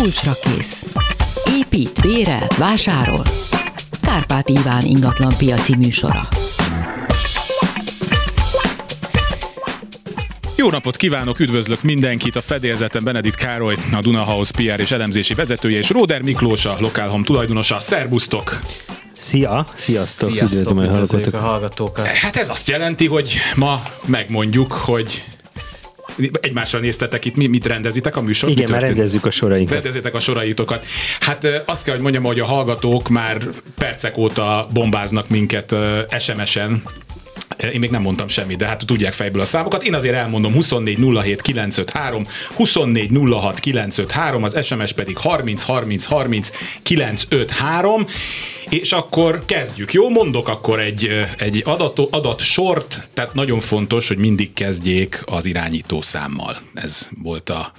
kulcsra kész. Épít, bérel, vásárol. Kárpát Iván ingatlan piaci műsora. Jó napot kívánok, üdvözlök mindenkit, a fedélzeten Benedikt Károly, a Dunahouse PR és elemzési vezetője, és Róder Miklós, a Lokálhom tulajdonosa. Szerbusztok! Szia! Sziasztok! Sziasztok, Üdvözlöm a hallgatókat. a hallgatókat. Hát ez azt jelenti, hogy ma megmondjuk, hogy egymással néztetek itt, mi- mit rendezitek a műsor? Igen, már rendezzük a sorainkat. Rendezzétek a soraitokat. Hát azt kell, hogy mondjam, hogy a hallgatók már percek óta bombáznak minket SMS-en, én még nem mondtam semmit, de hát tudják fejből a számokat. Én azért elmondom 24 07 953, 24 06 953, az SMS pedig 30 30 30 953, és akkor kezdjük. Jó, mondok akkor egy, egy adat, adat sort, tehát nagyon fontos, hogy mindig kezdjék az irányító számmal. Ez volt a,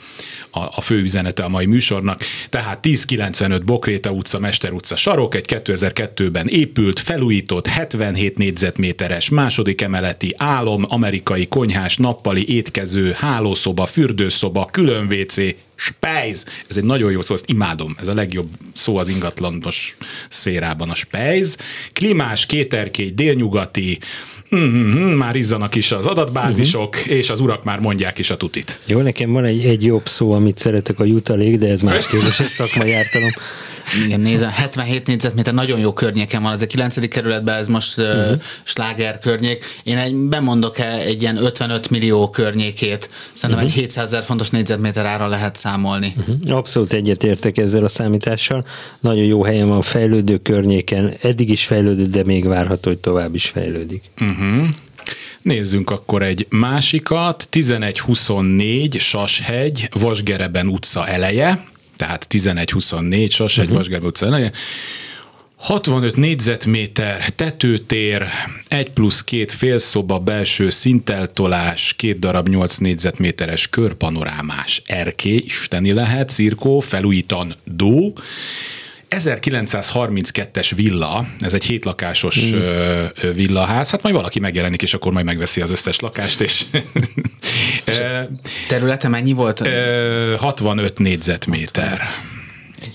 a, a fő üzenete a mai műsornak. Tehát 1095 Bokréta utca, Mester utca sarok, egy 2002-ben épült, felújított, 77 négyzetméteres második emeleti álom, amerikai konyhás, nappali, étkező, hálószoba, fürdőszoba, külön WC, Spejz. Ez egy nagyon jó szó, ezt imádom. Ez a legjobb szó az ingatlanos szférában a Spejz. Klimás, kéterkény, délnyugati, Hmm, hmm, már izzanak is az adatbázisok, uh-huh. és az urak már mondják is a tutit. Jó, nekem van egy, egy jobb szó, amit szeretek, a jutalék, de ez más kérdés, ez szakmai ártalom. Igen, nézem, 77 négyzetméter, nagyon jó környéken van, ez a 9. kerületben, ez most uh-huh. uh, sláger környék. Én egy, bemondok egy ilyen 55 millió környékét, szerintem uh-huh. egy 700 ezer fontos négyzetméter ára lehet számolni. Uh-huh. Abszolút egyetértek ezzel a számítással. Nagyon jó helyen van, fejlődő környéken, eddig is fejlődött, de még várható, hogy tovább is fejlődik. Uh-huh. Nézzünk akkor egy másikat. 1124 Sashegy, Vasgereben utca eleje, tehát 1124 Sashegy, uh-huh. Vasgereben utca eleje. 65 négyzetméter, tetőtér, 1 plusz 2 félszoba, belső szinteltolás, két darab 8 négyzetméteres körpanorámás erkély, isteni lehet, cirkó, felújítandó, 1932-es villa, ez egy hétlakásos mm. villaház, hát majd valaki megjelenik, és akkor majd megveszi az összes lakást, és Ö, Területe mennyi volt? ö, 65 négyzetméter.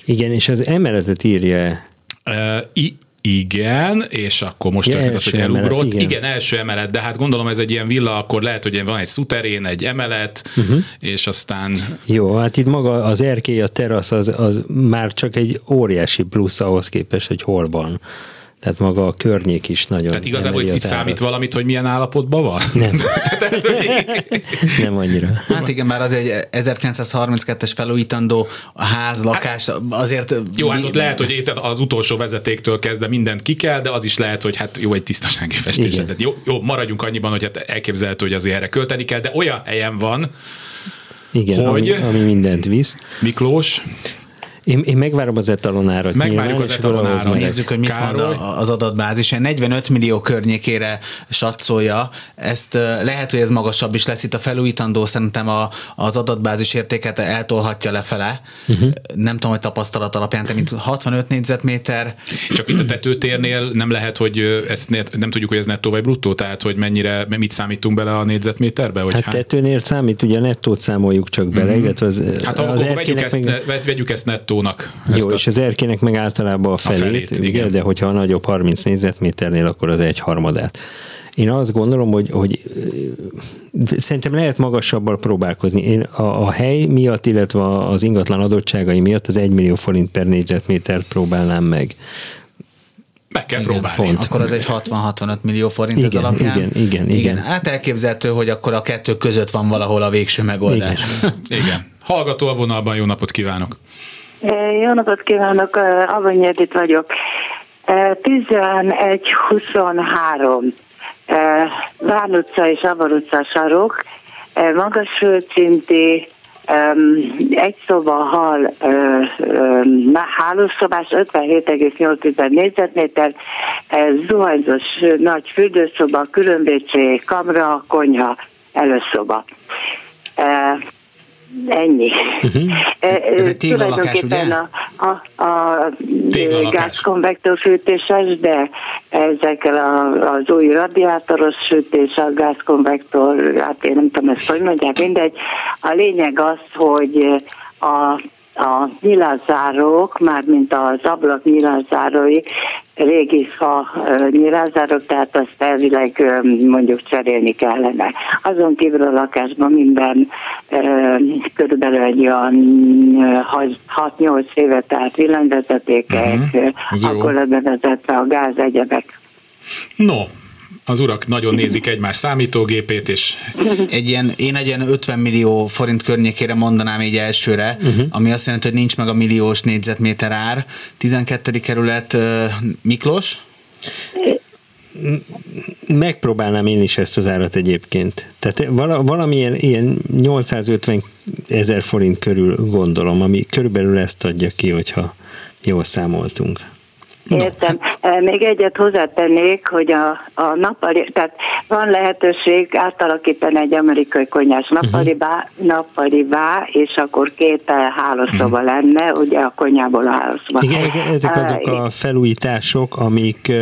Igen, és az emeletet írja Ö, I- igen, és akkor most történt az, hogy emelet, elugrott. igen. igen. első emelet, de hát gondolom ez egy ilyen villa, akkor lehet, hogy van egy szuterén, egy emelet, uh-huh. és aztán Jó, hát itt maga az erkély, a terasz, az, az már csak egy óriási plusz ahhoz képest, hogy hol van. Tehát maga a környék is nagyon tehát igazából itt számít valamit, hogy milyen állapotban van? Nem, nem annyira. Hát igen, már az egy 1932-es felújítandó ház, lakás, azért... Jó, hát ott lehet, hogy itt az utolsó vezetéktől kezdve mindent ki kell, de az is lehet, hogy hát jó, egy tisztasági festés. Tehát jó, jó, maradjunk annyiban, hogy hát elképzelhető, hogy azért erre költeni kell, de olyan helyen van, Igen, Hogy? ami, ami mindent visz. Miklós, Én, én megvárom az etalonárat. Megvárjuk nyilván, az etalonárat. Nézzük, hogy mit Károly. mond az adatbázis. Ilyen 45 millió környékére satszolja. Ezt lehet, hogy ez magasabb is lesz itt a felújítandó, szerintem a, az adatbázis értéket eltolhatja lefele. Uh-huh. Nem tudom, hogy tapasztalat alapján, de mint 65 négyzetméter. csak itt a tetőtérnél nem lehet, hogy ezt net, nem tudjuk, hogy ez nettó vagy bruttó, tehát hogy mennyire, mit számítunk bele a négyzetméterbe? Hogy Hát hány- tetőnél számít, ugye a nettót számoljuk csak bele, mm-hmm. illetve az, Hát az akkor vegyük ezt, meg, vegyük ezt nettónak. Jó, ezt a, és az erkének meg általában a felét, felét, ugye, igen. de hogyha a nagyobb 30 négyzetméternél, akkor az egy harmadát. Én azt gondolom, hogy, hogy szerintem lehet magasabbal próbálkozni. Én a, a hely miatt, illetve az ingatlan adottságai miatt az 1 millió forint per négyzetméter próbálnám meg. meg kell Igen, próbálni. pont. Akkor az egy 60-65 millió forint ez Igen, alapján. igen, igen, igen. Hát elképzelhető, hogy akkor a kettő között van valahol a végső megoldás. Igen. Hallgató a vonalban, jó napot kívánok! Jó napot kívánok, Avony Edith vagyok. 11-23 Ván utca és Avar utca sarok, magas földszinti, egy szoba hal, hálószobás, 57,8 négyzetméter, zuhanyzós nagy fürdőszoba, különbécsé, kamra, konyha, előszoba. Ennyi. Uh-huh. Ez egy téglalakás, ugye? A, a, a Téglalakás. gázkonvektorfűtéses, de ezekkel a, az új radiátoros fűtés, a gázkonvektor, hát én nem tudom ezt, hogy mondják, mindegy. A lényeg az, hogy a a nyilázárók, mármint az ablak nyilázárói, régi fa nyilázárók, tehát azt elvileg mondjuk cserélni kellene. Azon kívül a lakásban minden körülbelül egy olyan 6-8 éve, tehát villanyvezetékek, uh-huh. akkor lebevezetve a gáz egyebek. No, az urak nagyon nézik egymás számítógépét, és... Egy ilyen, én egy ilyen 50 millió forint környékére mondanám így elsőre, uh-huh. ami azt jelenti, hogy nincs meg a milliós négyzetméter ár. 12. kerület Miklós? Megpróbálnám én is ezt az árat egyébként. Tehát valamilyen ilyen 850 ezer forint körül gondolom, ami körülbelül ezt adja ki, hogyha jól számoltunk. Értem. No. Még egyet hozzátennék, hogy a, a nappali, tehát van lehetőség átalakítani egy amerikai konyhás nappalivá, uh-huh. nappalivá, és akkor két hálószoba uh-huh. lenne, ugye a konyhából a hálószoba. Igen, ezek azok a felújítások, amik,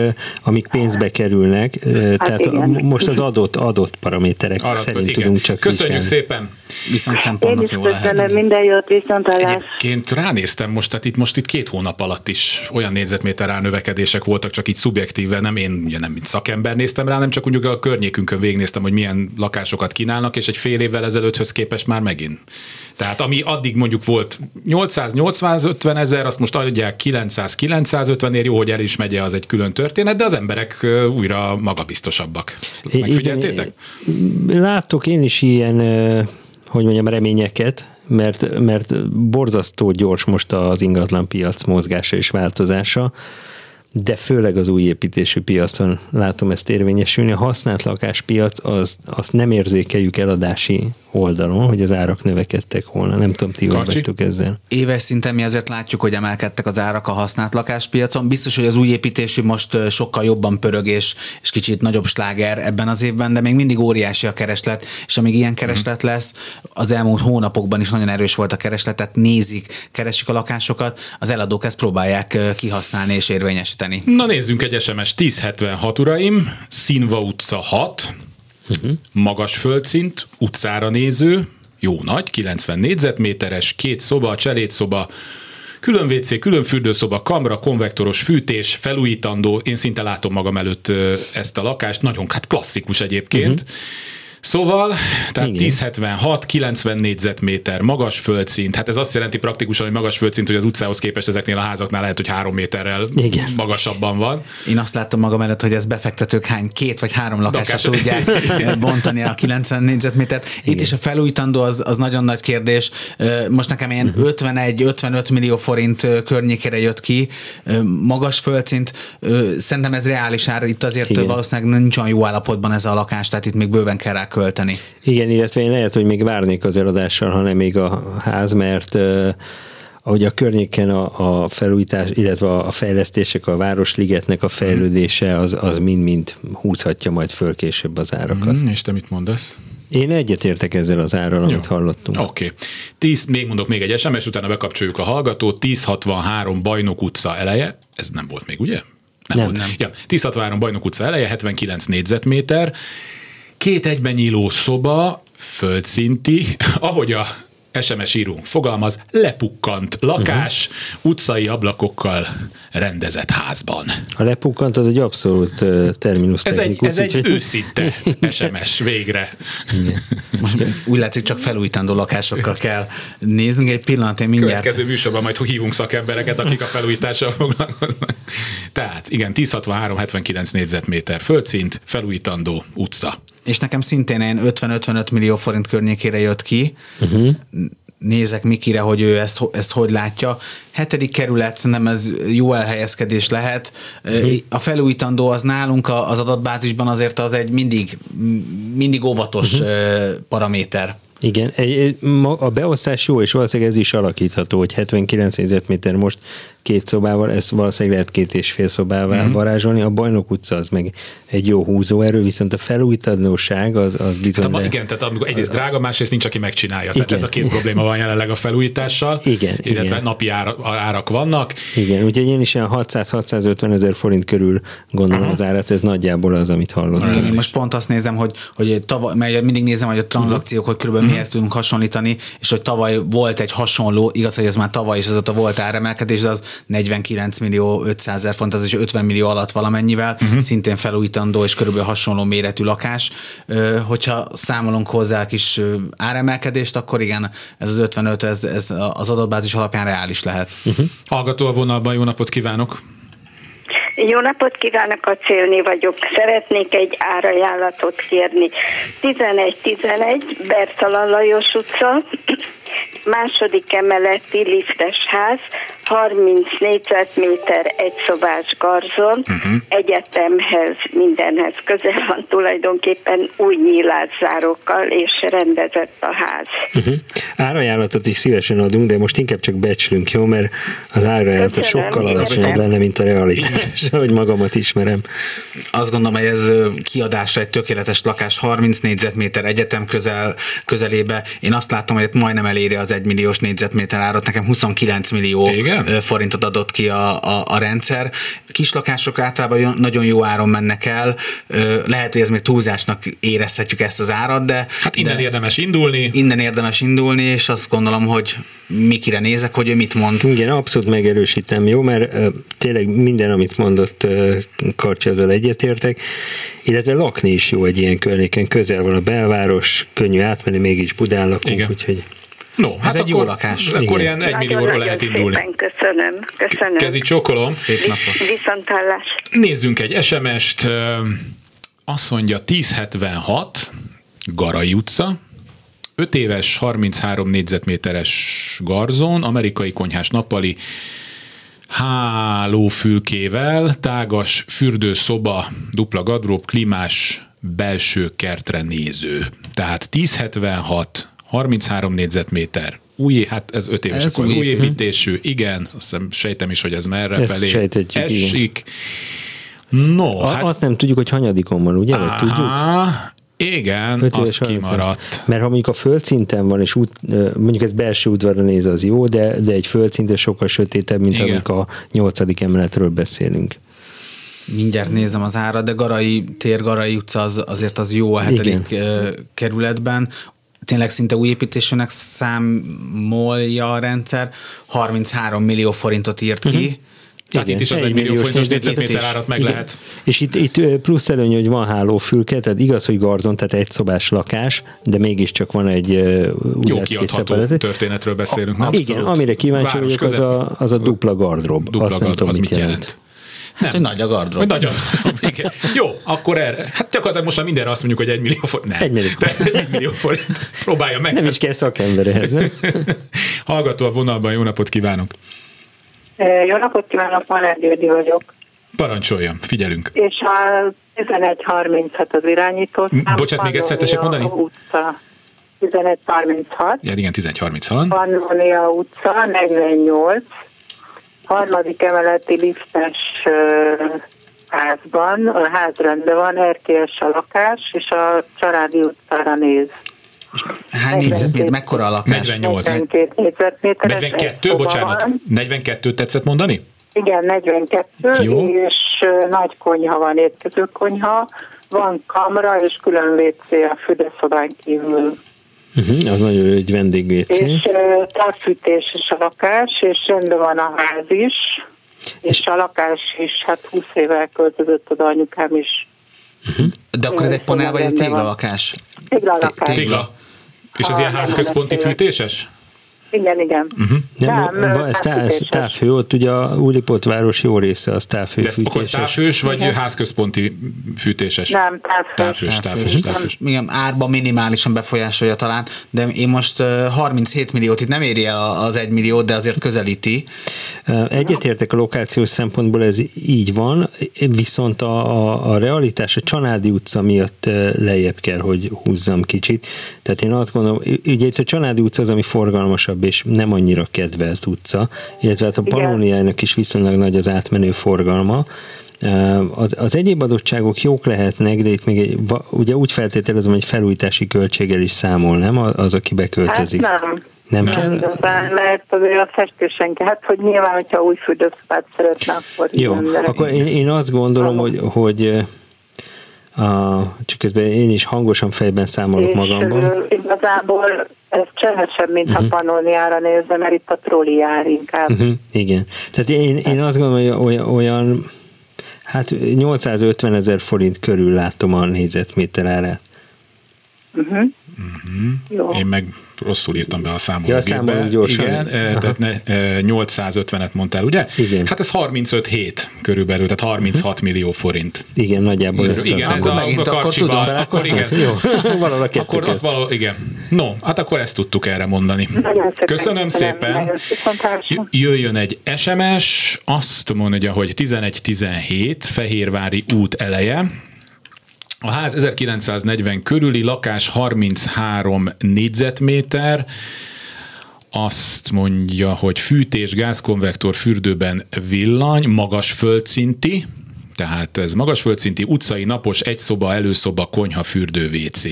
amik pénzbe kerülnek, hát tehát igen. most az adott, adott paraméterek Arra, szerint igen. tudunk csak Köszönjük vizsgálni. szépen! Viszont szempontnak jó lehet. minden jót, viszont Egyébként ránéztem most, tehát itt most itt két hónap alatt is olyan négyzetméter növekedések voltak, csak így szubjektíve, nem én ugye nem mint szakember néztem rá, nem csak úgy a környékünkön végignéztem, hogy milyen lakásokat kínálnak, és egy fél évvel ezelőtthöz képest már megint. Tehát ami addig mondjuk volt 800-850 ezer, azt most adják 900-950 ér, jó, hogy el is megye, az egy külön történet, de az emberek újra magabiztosabbak. Ezt megfigyeltétek? Látok én is ilyen hogy mondjam, reményeket, mert, mert borzasztó gyors most az ingatlan piac mozgása és változása de főleg az új építésű piacon látom ezt érvényesülni. A használt lakáspiac, az, azt nem érzékeljük eladási oldalon, hogy az árak növekedtek volna. Nem tudom, ti vagytok ezzel. Éves szinten mi azért látjuk, hogy emelkedtek az árak a használt lakáspiacon. Biztos, hogy az új építésű most sokkal jobban pörög, és, és kicsit nagyobb sláger ebben az évben, de még mindig óriási a kereslet, és amíg ilyen kereslet mhm. lesz, az elmúlt hónapokban is nagyon erős volt a kereslet, tehát nézik, keresik a lakásokat, az eladók ezt próbálják kihasználni és érvényesíteni. Na nézzünk egy SMS 1076 uraim, Színva utca 6, uh-huh. magas földszint, utcára néző, jó nagy, 90 négyzetméteres, két szoba, cselédszoba, külön WC, külön fürdőszoba, kamra, konvektoros fűtés, felújítandó, én szinte látom magam előtt ezt a lakást, nagyon hát klasszikus egyébként. Uh-huh Szóval, tehát Igen. 1076, 90 négyzetméter, magas földszint, hát ez azt jelenti praktikusan, hogy magas földszint, hogy az utcához képest ezeknél a házaknál lehet, hogy három méterrel Igen. magasabban van. Én azt láttam magam előtt, hogy ez befektetők hány két vagy három lakásra tudják bontani a 90 négyzetmétert. Itt Igen. is a felújítandó az, az nagyon nagy kérdés. Most nekem ilyen uh-huh. 51-55 millió forint környékére jött ki, magas földszint. Szerintem ez reális ár, itt azért Igen. valószínűleg nincs olyan jó állapotban ez a lakás, tehát itt még bőven kell rá költeni. Igen, illetve én lehet, hogy még várnék az eladással, hanem még a ház, mert uh, ahogy a környéken a, a felújítás, illetve a fejlesztések, a Városligetnek a fejlődése, az, az mind-mind húzhatja majd föl később az árakat. Mm, és te mit mondasz? Én egyetértek ezzel az árral, Jó. amit hallottunk. Oké. Okay. még mondok még egy SMS, utána bekapcsoljuk a hallgatót. 1063 Bajnok utca eleje. Ez nem volt még, ugye? Nem, nem. Volt. nem. Ja, 1063 Bajnok utca eleje, 79 négyzetméter. Két egyben nyíló szoba, földszinti, ahogy a SMS írunk fogalmaz, lepukkant lakás, uh-huh. utcai ablakokkal rendezett házban. A lepukkant az egy abszolút uh, terminus Ez egy, ez egy hogy... őszinte SMS végre. Igen. Most úgy látszik, csak felújítandó lakásokkal kell néznünk egy pillanat, én mindjárt... Következő műsorban majd hívunk szakembereket, akik a felújítással foglalkoznak. Tehát igen, 1063 79 négyzetméter földszint, felújítandó utca és nekem szintén ilyen 50-55 millió forint környékére jött ki. Uh-huh. Nézek Mikire, hogy ő ezt, ezt hogy látja. Hetedik kerület, szerintem ez jó elhelyezkedés lehet. Uh-huh. A felújítandó az nálunk az adatbázisban azért az egy mindig, mindig óvatos uh-huh. paraméter. Igen, a beosztás jó, és valószínűleg ez is alakítható, hogy 79 négyzetméter most két szobával, ezt valószínűleg lehet két és fél szobával mm-hmm. varázsolni, a Bajnok utca az meg egy jó húzóerő, viszont a felújítandóság az, az bizony... Hát, igen, tehát amikor egyrészt drága, másrészt nincs, aki megcsinálja. Igen. Tehát ez a két probléma van jelenleg a felújítással, igen, illetve igen. napi árak, árak vannak. Igen, úgyhogy én is ilyen 600-650 ezer forint körül gondolom uh-huh. az árat, ez nagyjából az, amit hallottam. Igen, én most pont azt nézem, hogy, hogy tavaly, mert mindig nézem, hogy a tranzakciók, hogy kb. Uh-huh. mihez tudunk hasonlítani, és hogy tavaly volt egy hasonló, igaz, hogy ez már tavaly is azóta volt áremelkedés, de az 49 millió 500 ezer font, az is 50 millió alatt valamennyivel, uh-huh. szintén felújítandó és körülbelül hasonló méretű lakás. Hogyha számolunk hozzá kis áremelkedést, akkor igen, ez az 55, ez, ez az adatbázis alapján reális lehet. Uh-huh. Hallgató a vonalban, jó napot kívánok! Jó napot kívánok, a Célni vagyok. Szeretnék egy árajánlatot kérni. 11-11 Bertalan Lajos utca, második emeleti liftes ház, 30 négyzetméter, egy szobás garzon, uh-huh. egyetemhez, mindenhez közel van tulajdonképpen új nyílászárokkal, és rendezett a ház. Uh-huh. Árajánlatot is szívesen adunk, de most inkább csak becslünk, jó? Mert az árajánlat sokkal alacsonyabb lenne, mint a realitás, hogy magamat ismerem. Azt gondolom, hogy ez kiadásra egy tökéletes lakás, 30 négyzetméter egyetem közel, közelébe. Én azt látom, hogy majdnem eléri az egymilliós négyzetméter árat, nekem 29 millió Igen? forintot adott ki a, a, a rendszer. Kislakások általában nagyon jó áron mennek el, lehet, hogy ez még túlzásnak érezhetjük ezt az árat, de... Hát innen de érdemes indulni. Innen érdemes indulni, és azt gondolom, hogy Mikire nézek, hogy ő mit mond. Igen, abszolút megerősítem, jó, mert uh, tényleg minden, amit mondott uh, Karcsi, azzal egyetértek, illetve lakni is jó egy ilyen környéken, közel van a belváros, könnyű átmenni, mégis Budán lakunk, Igen. úgyhogy No, hát ez egy akkor, jó lakás. Akkor Igen. ilyen egy millióról lehet indulni. Szépen köszönöm, köszönöm. Kezi csókolom. Szép napot. Viszontállás. Nézzünk egy SMS-t. Azt mondja 1076, Garai utca, 5 éves, 33 négyzetméteres garzon, amerikai konyhás nappali, hálófülkével, tágas fürdőszoba, dupla gadrób, klímás belső kertre néző. Tehát 1076, 33 négyzetméter, új, hát ez öt éves, ez akkor az új építésű, igen, azt hiszem, sejtem is, hogy ez merre ezt felé sejtetjük, esik. Igen. No, a, hát... Azt nem tudjuk, hogy hanyadikon van, ugye? Vagy tudjuk? Igen, az kimaradt. Mert ha mondjuk a földszinten van, és út, mondjuk ez belső udvarra néz, az jó, de, de egy földszinten sokkal sötétebb, mint Igen. amikor a nyolcadik emeletről beszélünk. Mindjárt nézem az árat, de Garai tér, Garai utca az, azért az jó a hetedik Igen. kerületben tényleg szinte új építésűnek számolja a rendszer, 33 millió forintot írt ki, uh-huh. Tehát itt is az egy millió forintos négyzetméter árat meg igen. lehet. És itt, itt plusz előny, hogy van hálófülke, tehát igaz, hogy garzon, tehát egy szobás lakás, de mégiscsak van egy Jó kiadható történetről beszélünk. A, igen, amire kíváncsi vagyok, az a, az a dupla gardrob. Dupla Azt nem tudom, az mit jelent. jelent. Hát, hogy nagy a gardrób. Hogy nagy a gardrób, igen. Jó, akkor erre. Hát gyakorlatilag most már mindenre azt mondjuk, hogy egy millió forint. Nem. Egy millió, egy millió forint. Próbálja meg. Nem is kell szakemberehez, nem? Hallgató a vonalban, jó napot kívánok. Jó napot kívánok, Malár Györgyi vagyok. Parancsoljam, figyelünk. És a 11.36 az irányító. Bocsát, még egyszer tessék mondani? Utca. 11.36. Ja, igen, 11.36. Pannonia utca, 48 harmadik emeleti liftes házban, a házrendben van, erkélyes a lakás, és a családi utcára néz. Hány négyzetméter, mekkora a lakás? 48. 42 négyzetméter. 42, bocsánat. Van. 42 tetszett mondani? Igen, 42, Jó. és nagy konyha van, étkező konyha, van kamra és külön WC a fürdőszobán kívül. Uh-huh, az nagyon jó, egy vendég És uh, távfűtés is a lakás, és rendben van a ház is, és a lakás is, hát 20 éve költözött oda anyukám is. Uh-huh. De akkor ez egy panel vagy egy téglalakás? Téglalakás. Tégla. És ez ilyen házközponti fűtéses? Igen, igen. Uh-huh. Nem, nem, ez, tá, ez távhő, ott ugye a Újlipott város jó része az távhő De ez akkor távhős, vagy igen. házközponti fűtéses? Nem, távhős. Távhős, távhős, távhős. távhős. Igen, árba minimálisan befolyásolja talán, de én most 37 milliót, itt nem éri el az 1 milliót, de azért közelíti. Egyetértek a lokációs szempontból, ez így van, viszont a, a, a realitás a Csanádi utca miatt lejjebb kell, hogy húzzam kicsit. Tehát én azt gondolom, ugye itt a Csanádi utca az, ami forgalmasabb és nem annyira kedvelt utca, illetve hát a Pannoniának is viszonylag nagy az átmenő forgalma, az, az egyéb adottságok jók lehetnek, de itt még egy, ugye úgy feltételezem, hogy felújítási költséggel is számol, nem? Az, aki beköltözik. Hát nem. Nem, nem kell? Igazán, mert azért a festősen kell. Hát, hogy nyilván, hogyha új fürdőszobát szeretne, akkor Jó, akkor én, én azt gondolom, hogy, hogy A, csak közben én is hangosan fejben számolok és magamban. igazából ez csendesebb, mint uh-huh. ha Pannoniára nézve, mert itt a troli jár inkább. Uh-huh, igen. Tehát én, én azt gondolom, hogy olyan, olyan hát 850 ezer forint körül látom a négyzetméter árát. Uh-huh. Jó. Én meg rosszul írtam be a Ja, számológépbe. gyorsan. Igen, eh, tehát ne, eh, 850-et mondtál, ugye? Igen. Hát ez 35 hét körülbelül, tehát 36 millió forint. Igen, nagyjából ezt Igen, ez Akkor a, megint, a akkor karcsiba, tudom. akkor igen. Jó, valahol Akkor közt. való, igen. No, hát akkor ezt tudtuk erre mondani. Nagyon szépen Köszönöm szépen. J- Jöjjön egy SMS, azt mondja, hogy 11-17, Fehérvári út eleje. A ház 1940 körüli, lakás 33 négyzetméter, azt mondja, hogy fűtés, gázkonvektor, fürdőben villany, magas földszinti, tehát ez magas földszinti, utcai, napos, egy szoba, előszoba, konyha, fürdő, WC.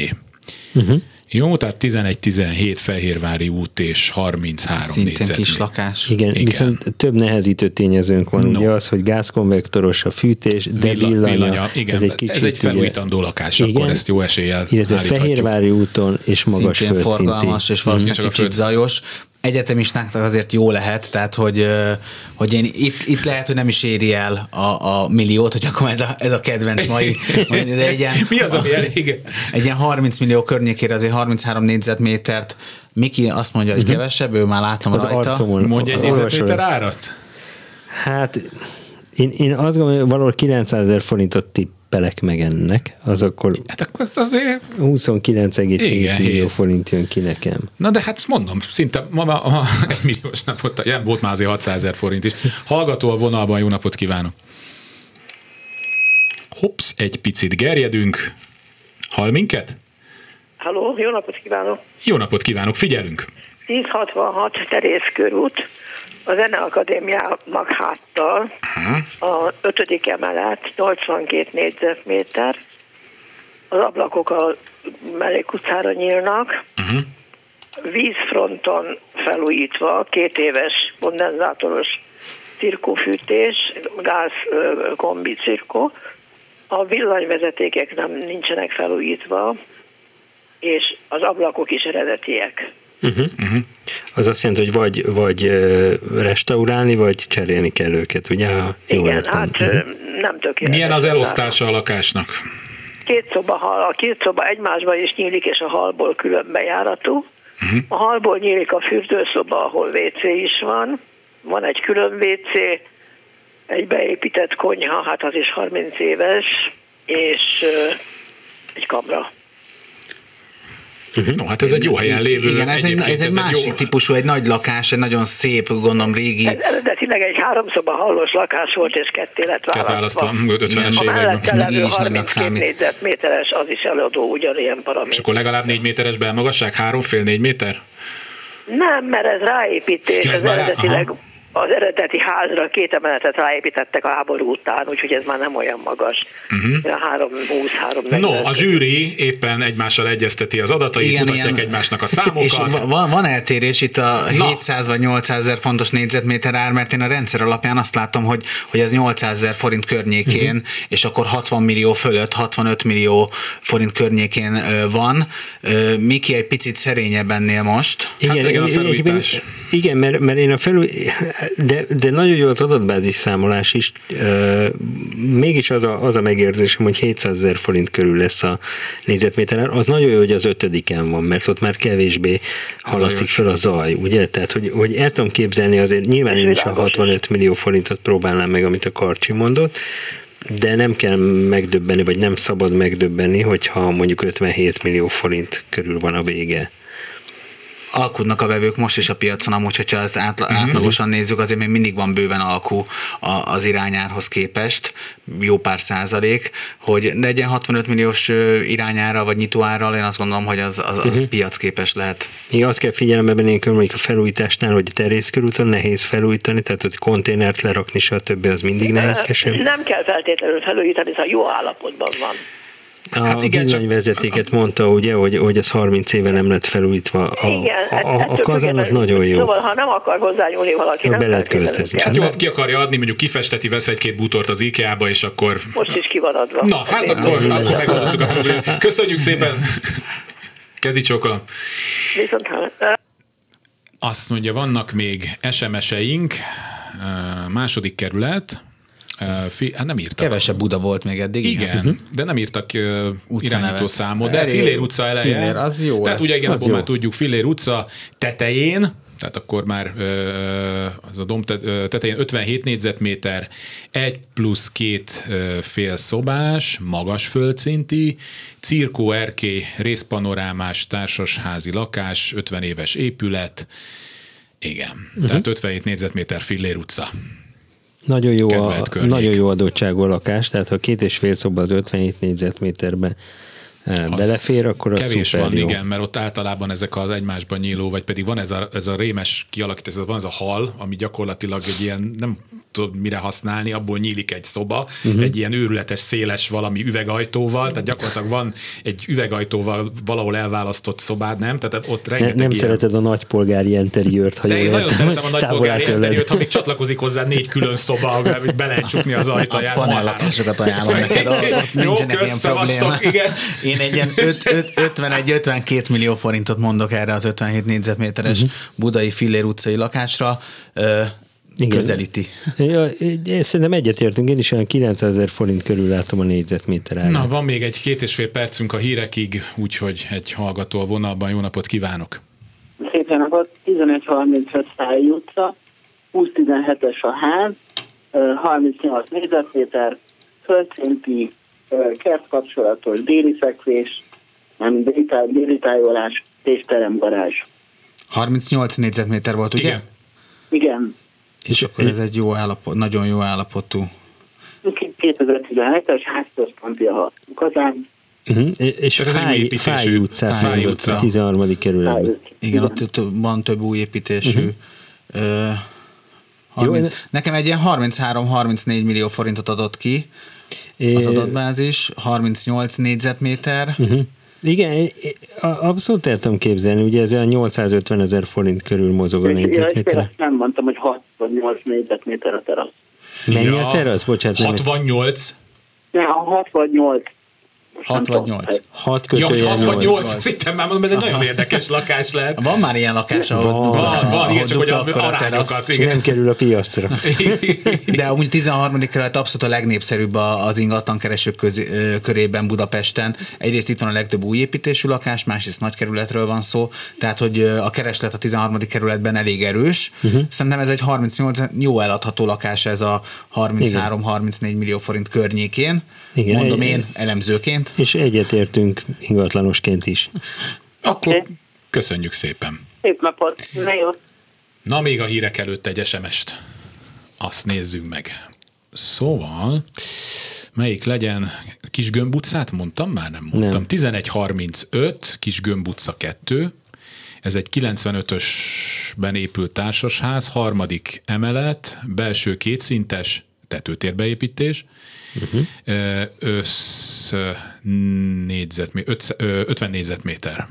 Uh-huh. Jó, tehát 11-17 Fehérvári út és 33 Szintén négyzetméter. kis lakás. Igen, Igen. Viszont több nehezítő tényezőnk van. No. Ugye az, hogy gázkonvektoros a fűtés, de Villa- villanya, villanya, igen, ez egy kicsit ez egy felújítandó lakás, Igen. akkor ezt jó eséllyel Illetve. Fehérvári úton és magas Szintén földszinti. forgalmas, és És valószínűleg kicsit zajos. Egyetemistáknak azért jó lehet, tehát hogy, hogy én itt, itt lehet, hogy nem is éri el a, a milliót, hogy akkor ez a, ez a kedvenc mai, de egy ilyen, Mi az, ami elég? egy ilyen 30 millió környékére azért 33 négyzetmétert Miki azt mondja, hogy kevesebb, ő már látom Az rajta. arcomon. Mondja egy négyzetméter árat? Hát én, én azt gondolom, hogy valahol 900 ezer forintot tippelek meg ennek, az akkor Hát akkor ez azért... 29,7 Igen, millió forint jön ki nekem. Na de hát mondom, szinte ma, ma, ma egy milliósnak volt, nem volt már azért 600 ezer forint is. Hallgató a vonalban, jó napot kívánok. Hops, egy picit gerjedünk. Hall minket? Halló, jó napot kívánok! Jó napot kívánok, figyelünk. 1066 Terész körút, a Zeneakadémiának háttal, a ötödik emelet, 82 négyzetméter, az ablakok a mellékutcára nyílnak, uh-huh. vízfronton felújítva, két éves kondenzátoros cirkófűtés, gáz kombi cirkó, a villanyvezetékek nem nincsenek felújítva, és az ablakok is eredetiek. Az azt jelenti, hogy vagy, vagy restaurálni, vagy cserélni kell őket, ugye? Ha jól Igen, értem. hát ö, nem tökéletes. Milyen az elosztása a lakásnak? Két szoba hal, a két szoba egymásban is nyílik, és a halból külön bejáratú. Uh-huh. A halból nyílik a fürdőszoba, ahol WC is van. Van egy külön WC, egy beépített konyha, hát az is 30 éves, és egy kamra. No, hát ez egy jó helyen lévő. Igen, ez egy, ez egy másik jó- típusú, egy nagy lakás, egy nagyon szép, gondolom régi. Ez eredetileg egy háromszoba hallós lakás volt, és ketté lett Tehát választva választva. 50-es A években. mellette levő is nagynak 32 számít. négyzetméteres, az is eladó ugyanilyen És paraméter. akkor legalább négy méteres belmagasság, három fél négy méter? Nem, mert ez ráépítés, Ja, ez ez már rá- eredetileg aha. Az eredeti házra két emeletet ráépítettek a háború után, úgyhogy ez már nem olyan magas. Uh-huh. 3 20 3 Mhm. No, a zsűri éppen egymással egyezteti az adatait, igen, mutatják ilyen. egymásnak a számokat. És va- van, van eltérés itt a Na. 700 vagy 800 ezer fontos négyzetméter ár, mert én a rendszer alapján azt látom, hogy, hogy ez 800 ezer forint környékén, uh-huh. és akkor 60 millió fölött, 65 millió forint környékén van. Miki egy picit szerényebb ennél most. Hát igen, a felújítás. igen mert, mert én a felúj... De, de nagyon jó az adatbázis számolás is. Mégis az a, az a megérzésem, hogy 700 ezer forint körül lesz a négyzetméter ár. Az nagyon jó, hogy az ötödiken van, mert ott már kevésbé haladszik föl a zaj, ugye? Tehát, hogy, hogy el tudom képzelni azért, nyilván én is a 65 millió forintot próbálnám meg, amit a Karcsi mondott, de nem kell megdöbbenni, vagy nem szabad megdöbbenni, hogyha mondjuk 57 millió forint körül van a vége. Alkudnak a vevők most is a piacon, amúgy, hogyha az átla, Mhm. átlagosan nézzük, azért még mindig van bőven alkú a, az irányárhoz képest, jó pár százalék, hogy de egy ilyen 65 milliós irányára vagy nyitóárral én azt gondolom, hogy az, az, az uh-huh. piacképes lehet. Igen, azt kell figyelembe venni, hogy mondjuk a felújításnál, hogy terészkörúton nehéz felújítani, tehát hogy konténert lerakni, stb. az mindig nehézkesebb. Nem kell feltétlenül felújítani, ez a jó állapotban van. A hát igen, villanyvezetéket csak... mondta, ugye, hogy, hogy ez 30 éve nem lett felújítva. A, igen, a, a, a kazán az nagyon jó. Szóval, ha nem akar hozzányúlni valaki, nem be lehet költözni. Hát jó, ki akarja adni, mondjuk kifesteti, vesz egy-két bútort az IKEA-ba, és akkor... Most is ki van adva. Na, hát akkor, akkor megoldottuk a problémát. Köszönjük szépen! Kezi csókolom. Viszont Azt mondja, vannak még SMS-eink, második kerület, fi, hát nem írtak. Kevesebb Buda volt még eddig. Igen, igen. Uh-huh. de nem írtak uh, irányító számot, de Fillér utca eleje. Fillér, az jó Tehát lesz. ugye igen, abból már tudjuk, Fillér utca tetején, tehát akkor már az a dom tetején 57 négyzetméter, egy plusz két fél szobás, magas földszinti, cirkó erké, részpanorámás, társasházi lakás, 50 éves épület, igen, uh-huh. tehát 57 négyzetméter Fillér utca. Nagyon jó, a, nagyon jó adottságú a lakás, tehát ha két és fél szoba az 57 négyzetméterben eh, belefér, akkor az kevés szuper van, jó. igen, mert ott általában ezek az egymásban nyíló, vagy pedig van ez a, ez a rémes kialakítás, van ez a hal, ami gyakorlatilag egy ilyen, nem tudod mire használni, abból nyílik egy szoba, uh-huh. egy ilyen őrületes, széles valami üvegajtóval, tehát gyakorlatilag van egy üvegajtóval valahol elválasztott szobád, nem? Tehát ott rengeteg ne, Nem ilyen... szereted a nagypolgári interiőrt, ha De jól én nagyon szeretem a nagypolgári interiőrt, ha még csatlakozik hozzá négy külön szoba, hogy be lehet csukni az ajtaját. A panellakásokat ajánlom neked, ott nincsenek ilyen problémák. Igen. Én egy ilyen 51-52 millió forintot mondok erre az 57 négyzetméteres uh-huh. budai Fillér utcai lakásra. Igen. közelíti. Ja, szerintem egyetértünk, én is olyan 900 ezer forint körül látom a négyzetméter árát. Na, van még egy két és fél percünk a hírekig, úgyhogy egy hallgató a vonalban. Jó napot kívánok! Szép napot! 11.35 Száj utca, 20-17-es a ház, 38 négyzetméter, földszinti, kertkapcsolatos, déli fekvés, nem déli tájolás és teremgarázs. 38 négyzetméter volt, ugye? Igen. Igen. És akkor ez egy jó állapot, nagyon jó állapotú. 2017-es házközponti a kazán. Uh-huh. És Ez Fáj, Fáj utca, Fáj Fáj utca. utca, 13. kerületben. Igen, ott van több új építésű. Uh-huh. Uh, Jó, 30, én- nekem egy ilyen 33-34 millió forintot adott ki az adatbázis, 38 négyzetméter. Uh-huh. Igen, abszolút el tudom képzelni, ugye ez a 850 ezer forint körül mozog a Ja, és négyzetméter. azt nem mondtam, hogy 68 négyzetméter a terasz. Mennyi a terasz? Bocsánat, nem 68. Ne, a 68. 68. 6 Ja, kötője 68. 8. Azt hittem már mondom, ez egy nagyon érdekes lakás lehet. Van már ilyen lakás, ahol Van. Van, van, igen, csak hogy a arányokat, terasz. igen. Nem kerül a piacra. De amúgy 13. kerület abszolút a legnépszerűbb a- az ingatlan keresők közé, ö, körében Budapesten. Egyrészt itt van a legtöbb új építésű lakás, másrészt nagy kerületről van szó, tehát hogy a kereslet a 13. kerületben elég erős. Uh-huh. Szerintem ez egy 38 jó eladható lakás ez a 33-34 millió forint környékén. Igen, Mondom egy- én elemzőként. És egyetértünk ingatlanosként is. Akkor Oké. köszönjük szépen. Szép napot. Na jó. Na, még a hírek előtt egy SMS-t. Azt nézzük meg. Szóval, melyik legyen? Kis Gömb utcát mondtam? Már nem mondtam. Nem. 1135, Kis Gömb utca 2. Ez egy 95-ösben épült társasház, harmadik emelet, belső kétszintes tetőtérbeépítés, uh-huh. össz négyzetmé, 50 négyzetméter.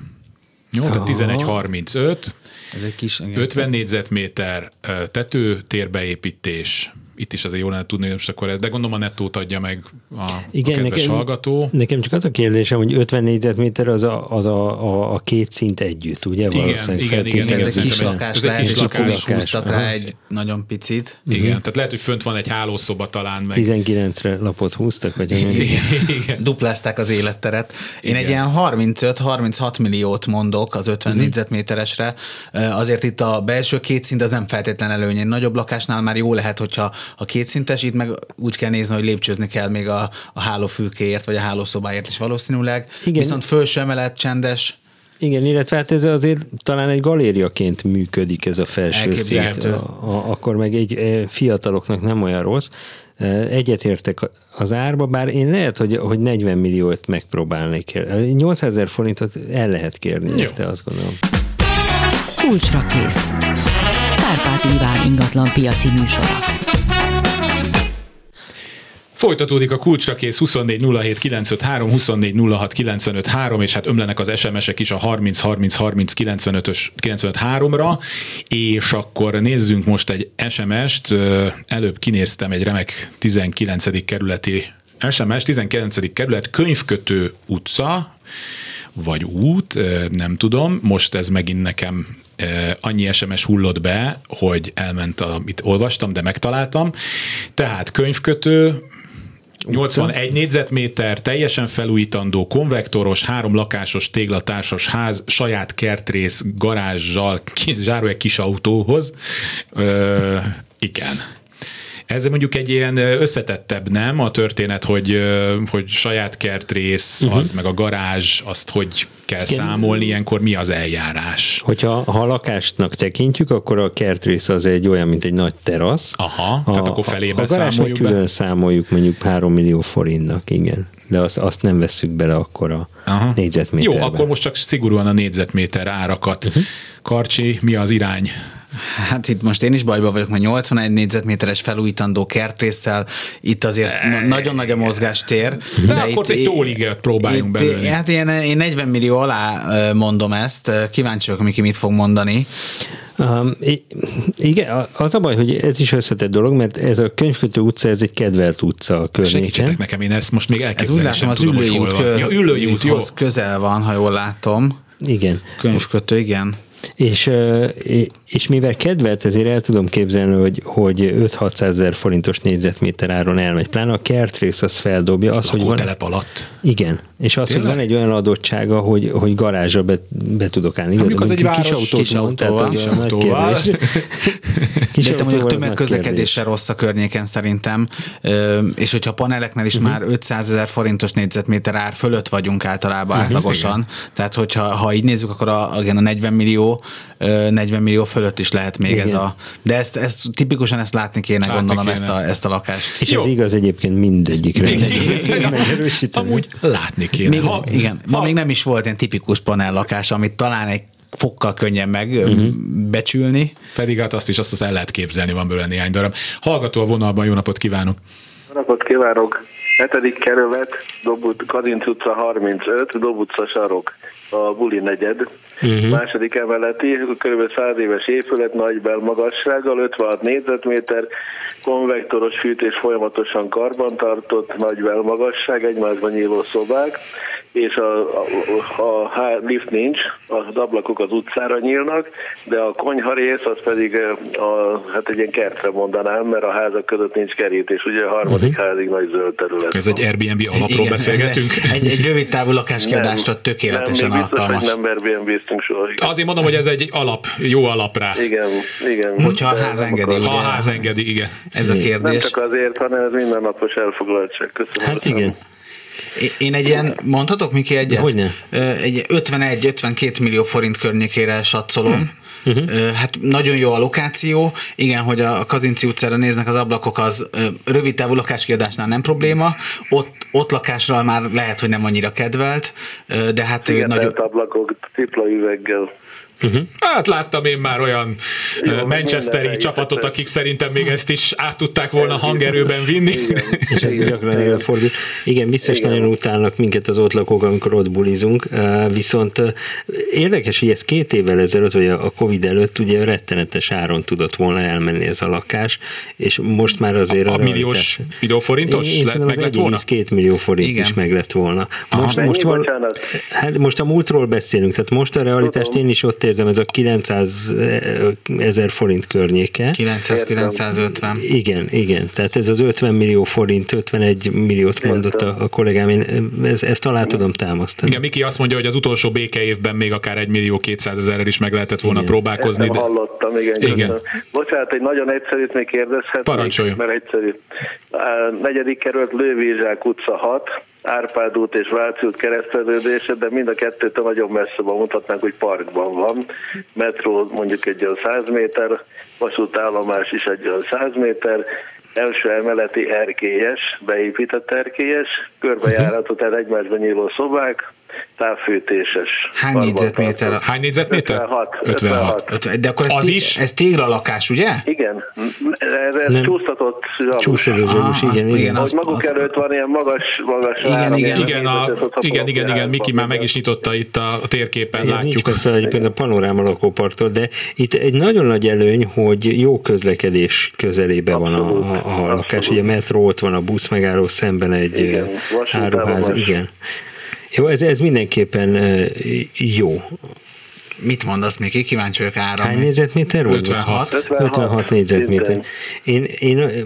Jó, tehát 1135, Ez egy kis... Igen. 50 négyzetméter tető, térbeépítés. Itt is azért jó lenne tudni, hogy most akkor ez, de gondolom a nettót adja meg a, Igen, a kedves nekem- hallgató. Nekem csak az a kérdésem, hogy 50 négyzetméter az a, az a, a, a két szint együtt, ugye? Valószínűleg igen, igen, Ez egy kis lakás ez egy lehet, kis lakás. húztak rá egy nagyon picit. Igen, tehát lehet, hogy fönt van egy hálószoba talán, meg 19-re lapot húztak, vagy igen. igen. duplázták az életteret. Én Igen. egy ilyen 35-36 milliót mondok az 50 Mhm. uh-huh. négyzetméteresre. Ö, Azért itt a belső kétszint az nem feltétlen előny. Egy nagyobb lakásnál már jó lehet, hogyha a kétszintes, itt meg úgy kell nézni, hogy lépcsőzni kell még a, a hálófülkéért, vagy a hálószobáért is valószínűleg. Igen. Igen. Viszont felső emelet, csendes, Igen, illetve hát ez azért talán egy galériaként működik ez a felső szint. Elképzelhető. A, a, akkor meg egy e, fiataloknak nem olyan rossz. E, Egyetértek az árba, bár én lehet, hogy, hogy 40 milliót megpróbálnék. el. 800 ezer forintot el lehet kérni, érte, azt gondolom. Kulcsra kész. Kárpát Iván ingatlan piaci műsora. Folytatódik a kulcsra kész 24 07 953, 24 06 953, és hát ömlenek az SMS-ek is a 30 30 30 95-ös 93-ra, és akkor nézzünk most egy SMS-t. Előbb kinéztem egy remek 19. kerületi SMS, 19. kerület, könyvkötő utca, vagy út, nem tudom. Most ez megint nekem annyi SMS hullott be, hogy elment, amit olvastam, de megtaláltam. Tehát könyvkötő, 81 négyzetméter, teljesen felújítandó, konvektoros, három lakásos téglatársas ház, saját kertrész, garázsal, kis, zsárója kis autóhoz. Ö, igen. Ez mondjuk egy ilyen összetettebb, nem? A történet, hogy, hogy saját kertrész, uh-huh. az meg a garázs, azt hogy kell Igen. számolni, ilyenkor mi az eljárás? Hogyha ha lakásnak tekintjük, akkor a kertrész az egy olyan, mint egy nagy terasz. Aha, tehát akkor felébe a garázsnak számoljuk be? külön számoljuk mondjuk 3 millió forintnak, igen. De azt, azt nem vesszük bele akkor a Aha. négyzetméterbe. Jó, akkor most csak szigorúan a négyzetméter árakat. Mhm. Uh-huh. Karcsi, mi az irány? Hát itt most én is bajba vagyok, mert 81 négyzetméteres felújítandó kertrészsel, itt azért na- nagyon nagy a mozgástér. De, de akkor egy tóligert próbáljunk itt, belőle. Hát én, én 40 millió alá mondom ezt, kíváncsi vagyok, Miki mit fog mondani. Um, igen, az a baj, hogy ez is összetett dolog, mert ez a könyvkötő utca, ez egy kedvelt utca a környéken. Segítsetek nekem, én ezt most még Ez elképzelni úgy látom sem az tudom, ülői út, van. Ja, ülői út, jó. közel van, ha jól látom. Igen. Könyvkötő, igen. És, és mivel kedvelt, ezért el tudom képzelni, hogy, hogy 5-600 ezer forintos négyzetméter áron elmegy. Pláne a kertrész az feldobja. Az, hogy van, alatt. igen. És az, hogy Tényleg? van egy olyan adottsága, hogy, hogy garázsra be, be tudok állni. Az Igaz, egy kis város- autót kis mond, tehát az Kis a nagy kérdés. Kis De te mondjuk tömegközlekedéssel rossz a környéken szerintem, és hogyha paneleknél is már 500 ezer forintos négyzetméter ár fölött vagyunk általában átlagosan, tehát hogyha ha így nézzük, akkor a, igen, a 40 millió, ö, 40 millió fölött is lehet még Igen. ez a, de ezt, ezt tipikusan ezt látni kéne, Látni gondolom kéne. Ezt, a, ezt a lakást. És Jó. ez igaz egyébként mindegyikre. Megerősíteni. Amúgy látni kéne. Még, Ha, igen, ma ha, még nem is volt ilyen tipikus panellakás, amit talán egy fokkal könnyen megbecsülni. Pedig hát azt is azt, azt el lehet képzelni, van belőle néhány darab. Hallgató a vonalban, jó napot kívánok! Napot kívánok! 7. kerület, Dobut, Kadinc utca 35, Dob utca sarok, a Buli negyed. Uh-huh. Második emeleti, kb. 100 éves épület, nagy belmagassággal, 56 négyzetméter, konvektoros fűtés folyamatosan karbantartott, nagy belmagasság, egymásban nyíló szobák, és a, a, a, a lift nincs, az ablakok az utcára nyílnak, de a konyha rész az pedig a, hát egy ilyen kertre mondanám, mert a házak között nincs kerítés, ugye a harmadik uh-huh. házig nagy zöld terület. Ez egy Airbnb alapról beszélgetünk. ez Egy, egy rövid távú lakáskiadásra tökéletesen nem, biztos, alkalmas. hogy nem Airbnb-ztünk soha. Azért mondom, hogy ez egy alap, jó alap rá. Igen, igen. Hogyha a ház nem engedi, Ha a ház engedi, igen. Ez a Nem kérdés. csak azért, hanem ez mindennapos elfoglaltság. Köszönöm. Hát igen. É- Én egy ilyen, mondhatok Miki egyet? Hogyne. Egy 51-52 millió forint környékére satszolom. Uh-huh. Hát nagyon jó a lokáció. Igen, hogy a Kazinci utcára néznek az ablakok, az rövid távú lakáskiadásnál nem probléma. Ott, ott lakásra már lehet, hogy nem annyira kedvelt, de hát Igen, nagyon... nagyon... ablakok, tripla üveggel. Hát láttam én már olyan Jó, manchesteri csapatot, akik szerintem még ezt is át tudták volna hangerőben vinni. Igen. És ez gyakran előfordul. Igen, biztos Igen. nagyon utálnak minket az ott lakók, amikor ott bulizunk, viszont érdekes, hogy ez két évvel ezelőtt, vagy a Covid előtt ugye rettenetes áron tudott volna elmenni ez a lakás, és most már azért A, a milliós millió forintos Én, én lett, meg lett volna? 1,2 millió forint Igen. is meg lett volna. Most, Mennyi, most, val- bocsánat? hát most a múltról beszélünk, tehát most a realitást Tudom. én is ott érzem, ez a 900 ezer forint környéke. 900-950. Igen, igen. Tehát ez az 50 millió forint, 51 milliót mondott a, a kollégám, én ez, ezt alá tudom támasztani. Igen, Miki azt mondja, hogy az utolsó béke évben még akár 1 millió 200 ezerrel is meg lehetett volna Igen. próbálkozni. Ezt De... hallottam, igen. Igen. igen. Bocsánat, egy nagyon egyszerűt még kérdezhetnék. Parancsoljon. Mert egyszerű. A negyedik kerület Lővézsák utca 6, Árpád út és Váci út keresztelődése, de mind a kettőtől nagyon messze van, mondhatnánk, hogy parkban van. Metró mondjuk egy olyan 100 méter, vasútállomás is egy olyan 100 méter, első emeleti erkélyes, beépített erkélyes, körbejáratot el egymásban nyíló szobák, távfűtéses. Hány négyzetméter? Hány négyzetméter? 56. 56. 50, de akkor ez, Az té- is? ez téglalakás, ugye? Igen, ez, ez Nem. csúsztatott zsarus. Aha, igen, igen. igen, Hogy az- maguk az- előtt van ilyen magas, magas Igen, áram, igen. Igen, a, igen, igen, igen, Miki már meg is nyitotta itt a térképen, Ez nincs látjuk. persze egyébként a panoráma lakóparktól, de itt egy nagyon nagy előny, hogy jó közlekedés közelébe van a, a, a lakás. Ugye a metró ott van, a buszmegálló szemben egy Igen, áruház. Igen. Jó, ez, ez mindenképpen jó. Mit mondasz, Miki? Kíváncsi vagyok ára. Hány négyzetméter volt? 56. 56 négyzetméter. Szinten. Én, én ö,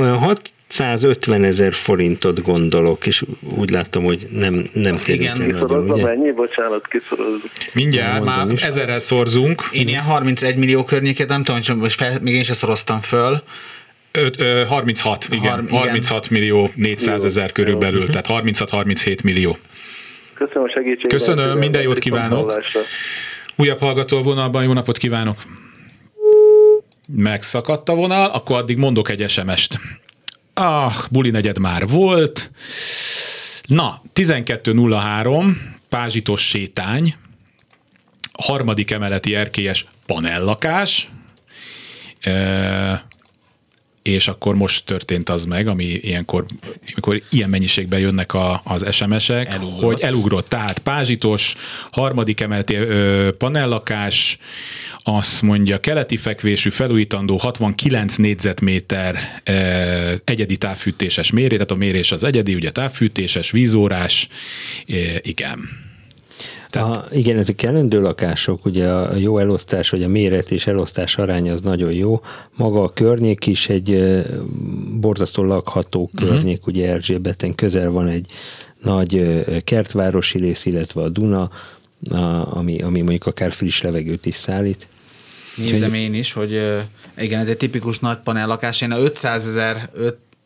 olyan 650 ezer forintot gondolok, és úgy láttam, hogy nem, nem Igen. nagyon, ugye? mennyi? Bocsánat, kiszorozva. Mindjárt már is. ezerrel szorzunk. Én ilyen 31 millió környékét, nem tudom, hogy most fel, még én sem szoroztam föl. Öt, ö, 36, igen, Har- igen. 36 millió 400 ezer körülbelül, tehát 36-37 millió. Köszönöm a segítséget. Köszönöm, minden jót kívánok. Újabb hallgató vonalban, jó napot kívánok! Megszakadt a vonal, akkor addig mondok egy SMS-t. Ah, buli negyed már volt. Na, 12.03, Pázsitos sétány, harmadik emeleti erkélyes panellakás, e, és akkor most történt az meg, ami ilyenkor, amikor ilyen mennyiségben jönnek a, az SMS-ek, Elugrott. hogy elugrott. Tehát pázsitos, harmadik emeleti ö, panellakás, azt mondja, keleti fekvésű, felújítandó 69 négyzetméter ö, egyedi távfűtéses mérés, tehát a mérés az egyedi, ugye távfűtéses, vízórás, ö, igen. Tehát, A, igen, ezek elendő lakások, ugye a jó elosztás, vagy a méret és elosztás aránya az nagyon jó. Maga a környék is egy borzasztó lakható Mhm. környék, ugye Erzsébeten közel van egy nagy kertvárosi rész, illetve a Duna, a, ami, ami mondjuk akár friss levegőt is szállít. Nézem én is, hogy igen, ez egy tipikus nagy panellakás. Én a 500 ezer,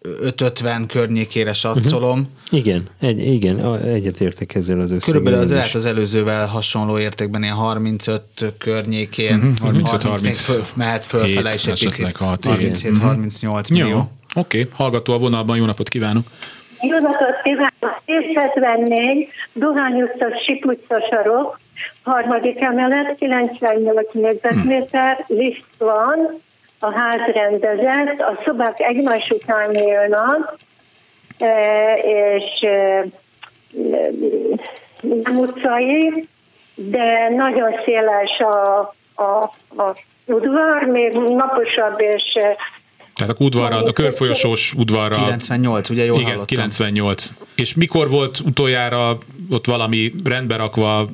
550 környékére satszolom. Igen, egy, igen, egyetértek ezzel az összeggel. Körülbelül az lehet az előzővel hasonló értékben, ilyen 35 környékén. Mhm, 35, 30, még föl, mehet fölfele is egy picit. hat, igen. 37-38 jó, millió. oké, hallgató a vonalban, jó napot kívánok! Jó napot kívánok! 1074, Dohány utca, Sip utca sarok, harmadik emelet, 98 négyzetméter, lift van, a ház rendezett, a szobák egymás után nyílnak, e, és e, nem utcai, de nagyon széles a, a, a udvar, még naposabb, és e, Tehát a udvarra, a körfolyosós udvarra. 98, ugye jól Igen, hallottam? 98. És mikor volt utoljára ott valami rendbe rakva,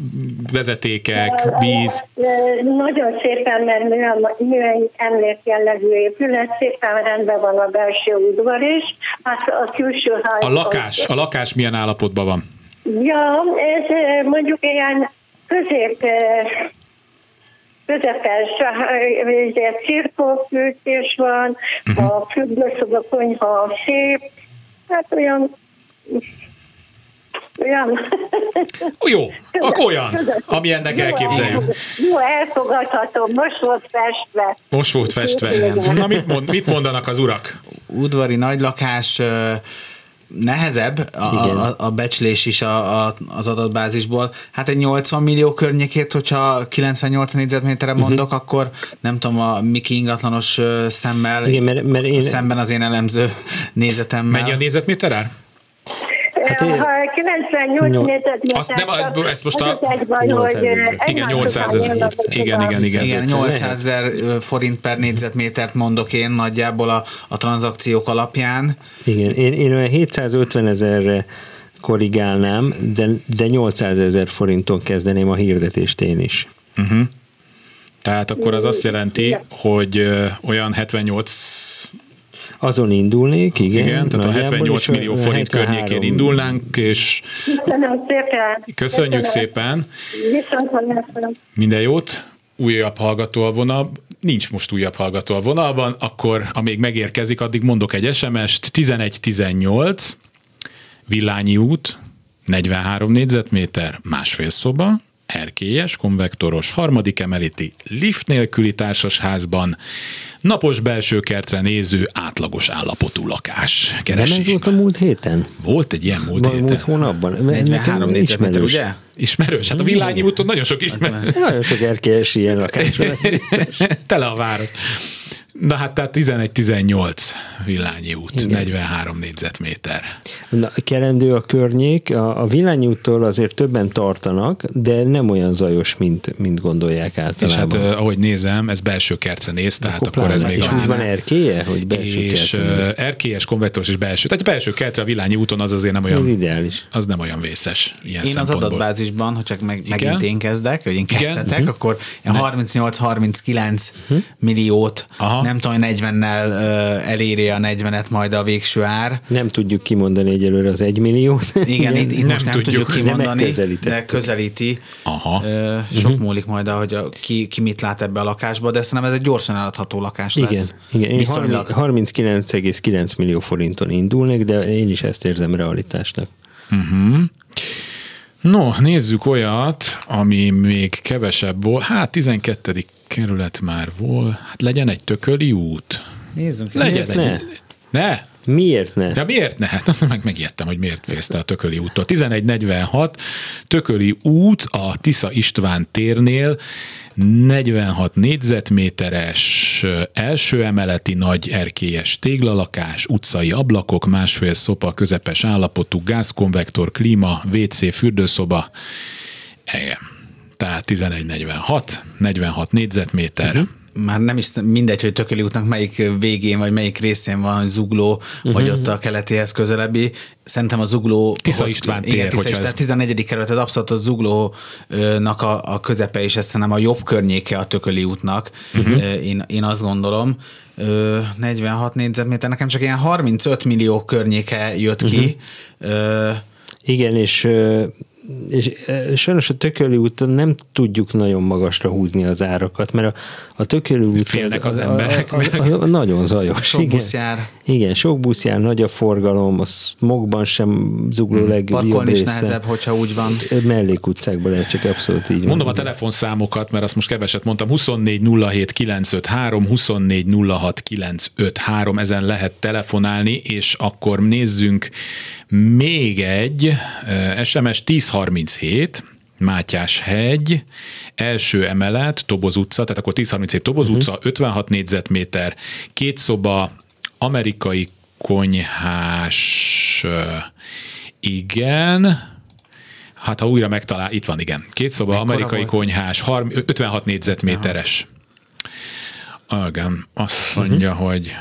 vezetékek, víz? Nagyon szépen, mert műen emlék jellegű épület, szépen rendben van a belső udvar is. Hát a külső ház... A lakás, a lakás milyen állapotban van? Ja, ez eh, mondjuk ilyen közép eh, közepes, eh, ugye cirkófűtés van, uh-huh. a fürdőszoba konyha szép, hát olyan olyan. Jó, akkor olyan, ami ennek elképzeljük. Jó, elfogadható, most volt festve. Most volt festve. Na, mit, mond, mit mondanak az urak? Udvari nagy lakás ö, nehezebb a, Igen. a, a becslés is a, a, az adatbázisból. Hát egy 80 millió környékét, hogyha 98 négyzetméterre Mhm. mondok, uh-huh. akkor nem tudom, a Miki ingatlanos szemmel, Igen, mert, mert én, szemben az én elemző nézetemmel. Mennyi a négyzetméter ár? Hát Hát, én- ha 98 Nyol- négyzetméter. Azt nem, ezt most a- az az egy baj, 800 hogy ezer. egymás Igen, 800 után ezer. Igen, igen, igen. Igen, Ezért 800 ezer forint per négyzetmétert mondok én nagyjából a, a tranzakciók alapján. igen, én, én olyan 750 ezerre korrigálnám, de, de 800 ezer forinton kezdeném a hirdetést én is. Tehát akkor az azt jelenti, hogy olyan 78 Azon indulnék, igen. Igen, tehát a nagyjából, 78 és millió forint 73 környékén indulnánk, és Köszönöm szépen. köszönjük Köszönöm. szépen, Viszont minden jót, újabb hallgató a vonal, nincs most újabb hallgató a vonalban, akkor amíg megérkezik, addig mondok egy SMS-t, 1118, Villányi út, 43 négyzetméter, másfél szoba, erkélyes, konvektoros, harmadik emeleti, lift nélküli társasházban, napos belső kertre néző átlagos állapotú lakás. Nem Keresi. ez volt a múlt héten? Volt egy ilyen múlt Vagy héten. múlt hónapban? 43 négyzetméter, ugye? Ismerős? Hát a Villányi úton nagyon sok ismerős. Nagyon sok erkélyes ilyen lakás. Tele a város. Na hát tehát 11-18 Villányi út, Igen. 43 négyzetméter. Na, kerendő a környék, a, a Villányi úttól azért többen tartanak, de nem olyan zajos, mint, mint gondolják És hát általában. eh, ahogy nézem, ez belső kertre néz, tehát akkor, ez pláne. még És úgy van erkélye, hogy belső és kertre néz. erkélyes, konvektoros és belső. Tehát belső kertre a Villányi úton az azért nem olyan... Ez ideális. Az nem olyan vészes ilyen Én az adatbázisban, hogyha meg, Igen? megint én kezdek, vagy én Igen? kezdhetek, Mhm. akkor ilyen 38-39 milliót, Aha. Nem tudom, 40-nel ö, eléri a 40-et majd a végső ár. Nem tudjuk kimondani egyelőre az egymilliót. Igen, itt, itt nem most nem tudjuk, tudjuk kimondani, de közelíti. Aha. Ö, Sok múlik majd, hogy a, ki, ki mit lát ebbe a lakásba, de szerintem ez egy gyorsan eladható lakás Igen, lesz. igen. Én Viszonylag. 39,9 millió forinton indulnék, de én is ezt érzem realitásnak. No, nézzük olyat, ami még kevesebb volt. Hát 12. kerület már volt. Hát legyen egy tököli út. Nézzünk. Legyen egy... ne? Ne? Miért ne? Ja, miért ne? Hát azt meg megijedtem, hogy miért fészte a Tököli úttól. 1146 Tököli út a Tisza István térnél 46 négyzetméteres első emeleti nagy erkélyes téglalakás, utcai ablakok, másfél szoba, közepes állapotú gázkonvektor, klíma, WC, fürdőszoba. Igen. Tehát 1146, 46 négyzetméter. Uh-huh. Már nem is mindegy, hogy Tököli útnak melyik végén vagy melyik részén van, Zugló, uh-huh. vagy ott a keletihez közelebbi. Szerintem a Zugló... Tisza István tér, igen, Tisza István, ez- 14. kerület, ez abszolút a Zuglónak a, a közepe, és ez szerintem a jobb környéke a Tököli útnak. Uh-huh. Én, én azt gondolom. Ö, 46 négyzetméter, nekem csak ilyen 35 millió környéke jött ki. Ö, Igen, és, és sajnos a Tököli úton nem tudjuk nagyon magasra húzni az árakat, mert a, a Tököli út Félnek az emberek a, a, a, nagyon zajos. Sok igen. busz jár. Igen, sok busz jár, nagy a forgalom, a smogban sem zugló hmm. legjobb parkolni is része. nehezebb, hogyha úgy van. Mellékutcákban lehet, csak abszolút így Mondom a van. telefonszámokat, mert azt most keveset mondtam. 24 07 953, 24 06 953, ezen lehet telefonálni, és akkor nézzünk még egy eh, SMS 1037, Mátyás hegy, első emelet, Toboz utca, tehát akkor 1037 Toboz Mhm. utca, 56 négyzetméter, két szoba, amerikai konyhás, eh, igen, Hát ha újra megtalál, itt van, igen. Két szoba, Mekkora amerikai volt? konyhás, 30 56 négyzetméteres. Igen, azt mondja, hogy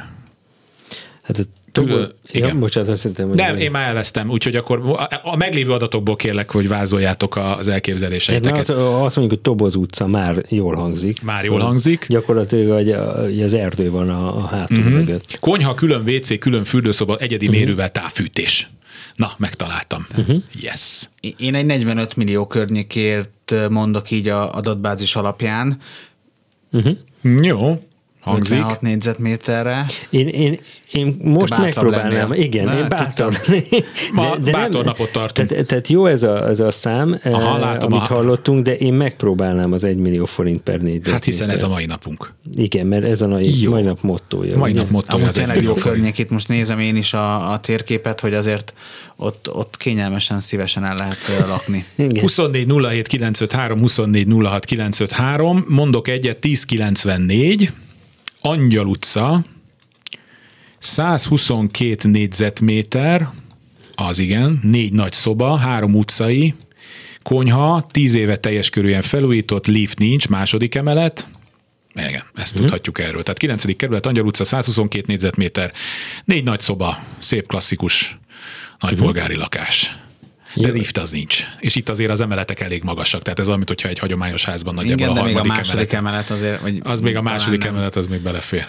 Hát Tobo, Külön- ja, igen. bocsánat, azt hittem, hogy nem, én már elvesztem, úgyhogy akkor a- a meglévő adatokból kérlek, hogy vázoljátok az Tehát elképzeléseiteket. az, azt mondjuk, hogy Toboz utca már jól hangzik. Már jól hangzik. Gyakorlatilag hogy az erdő van a, a hátunk Mhm. uh-huh. mögött. Konyha, külön WC, külön fürdőszoba, egyedi Mhm. mérővel távfűtés. Na, megtaláltam. Uh-huh. Yes. Én egy 45 millió környékért mondok így a adatbázis alapján. Uh-huh. Jó, hangzik. 56 négyzetméterre. Én, én, én most megpróbálnám, lennél. igen, Na, én bátor tudtam. lennék. Ma bátor napot tartunk. Tehát, tehát jó ez a, ez a szám, Aha, eh, látom, amit aha. hallottunk, de én megpróbálnám az 1 millió forint per négyzetméter. Hát hiszen ez a mai napunk. Igen, mert ez a mai, Jó. mai nap mottója. Mai ugye? nap motto. Amúgy tényleg jó környék, itt most nézem én is a, a térképet, hogy azért ott, ott kényelmesen, szívesen el lehet lakni. Igen. 24 07 953, 24 06 953, mondok egyet, 1094, Angyal utca, 122 négyzetméter, az igen, négy nagy szoba, három utcai, konyha, 10 éve teljes körűen felújított, lift nincs, második emelet, igen, ezt Mhm. uh-huh. tudhatjuk erről. Tehát 9. kerület, Angyal utca, 122 négyzetméter, négy nagy szoba, szép klasszikus nagypolgári uh-huh. lakás. De lift az nincs. És itt azért az emeletek elég magasak, tehát ez mint hogyha egy hagyományos házban nagyjából Igen, de a még a harmadik második emelet. emelet azért... Vagy Az még a második nem. emelet, az még belefér.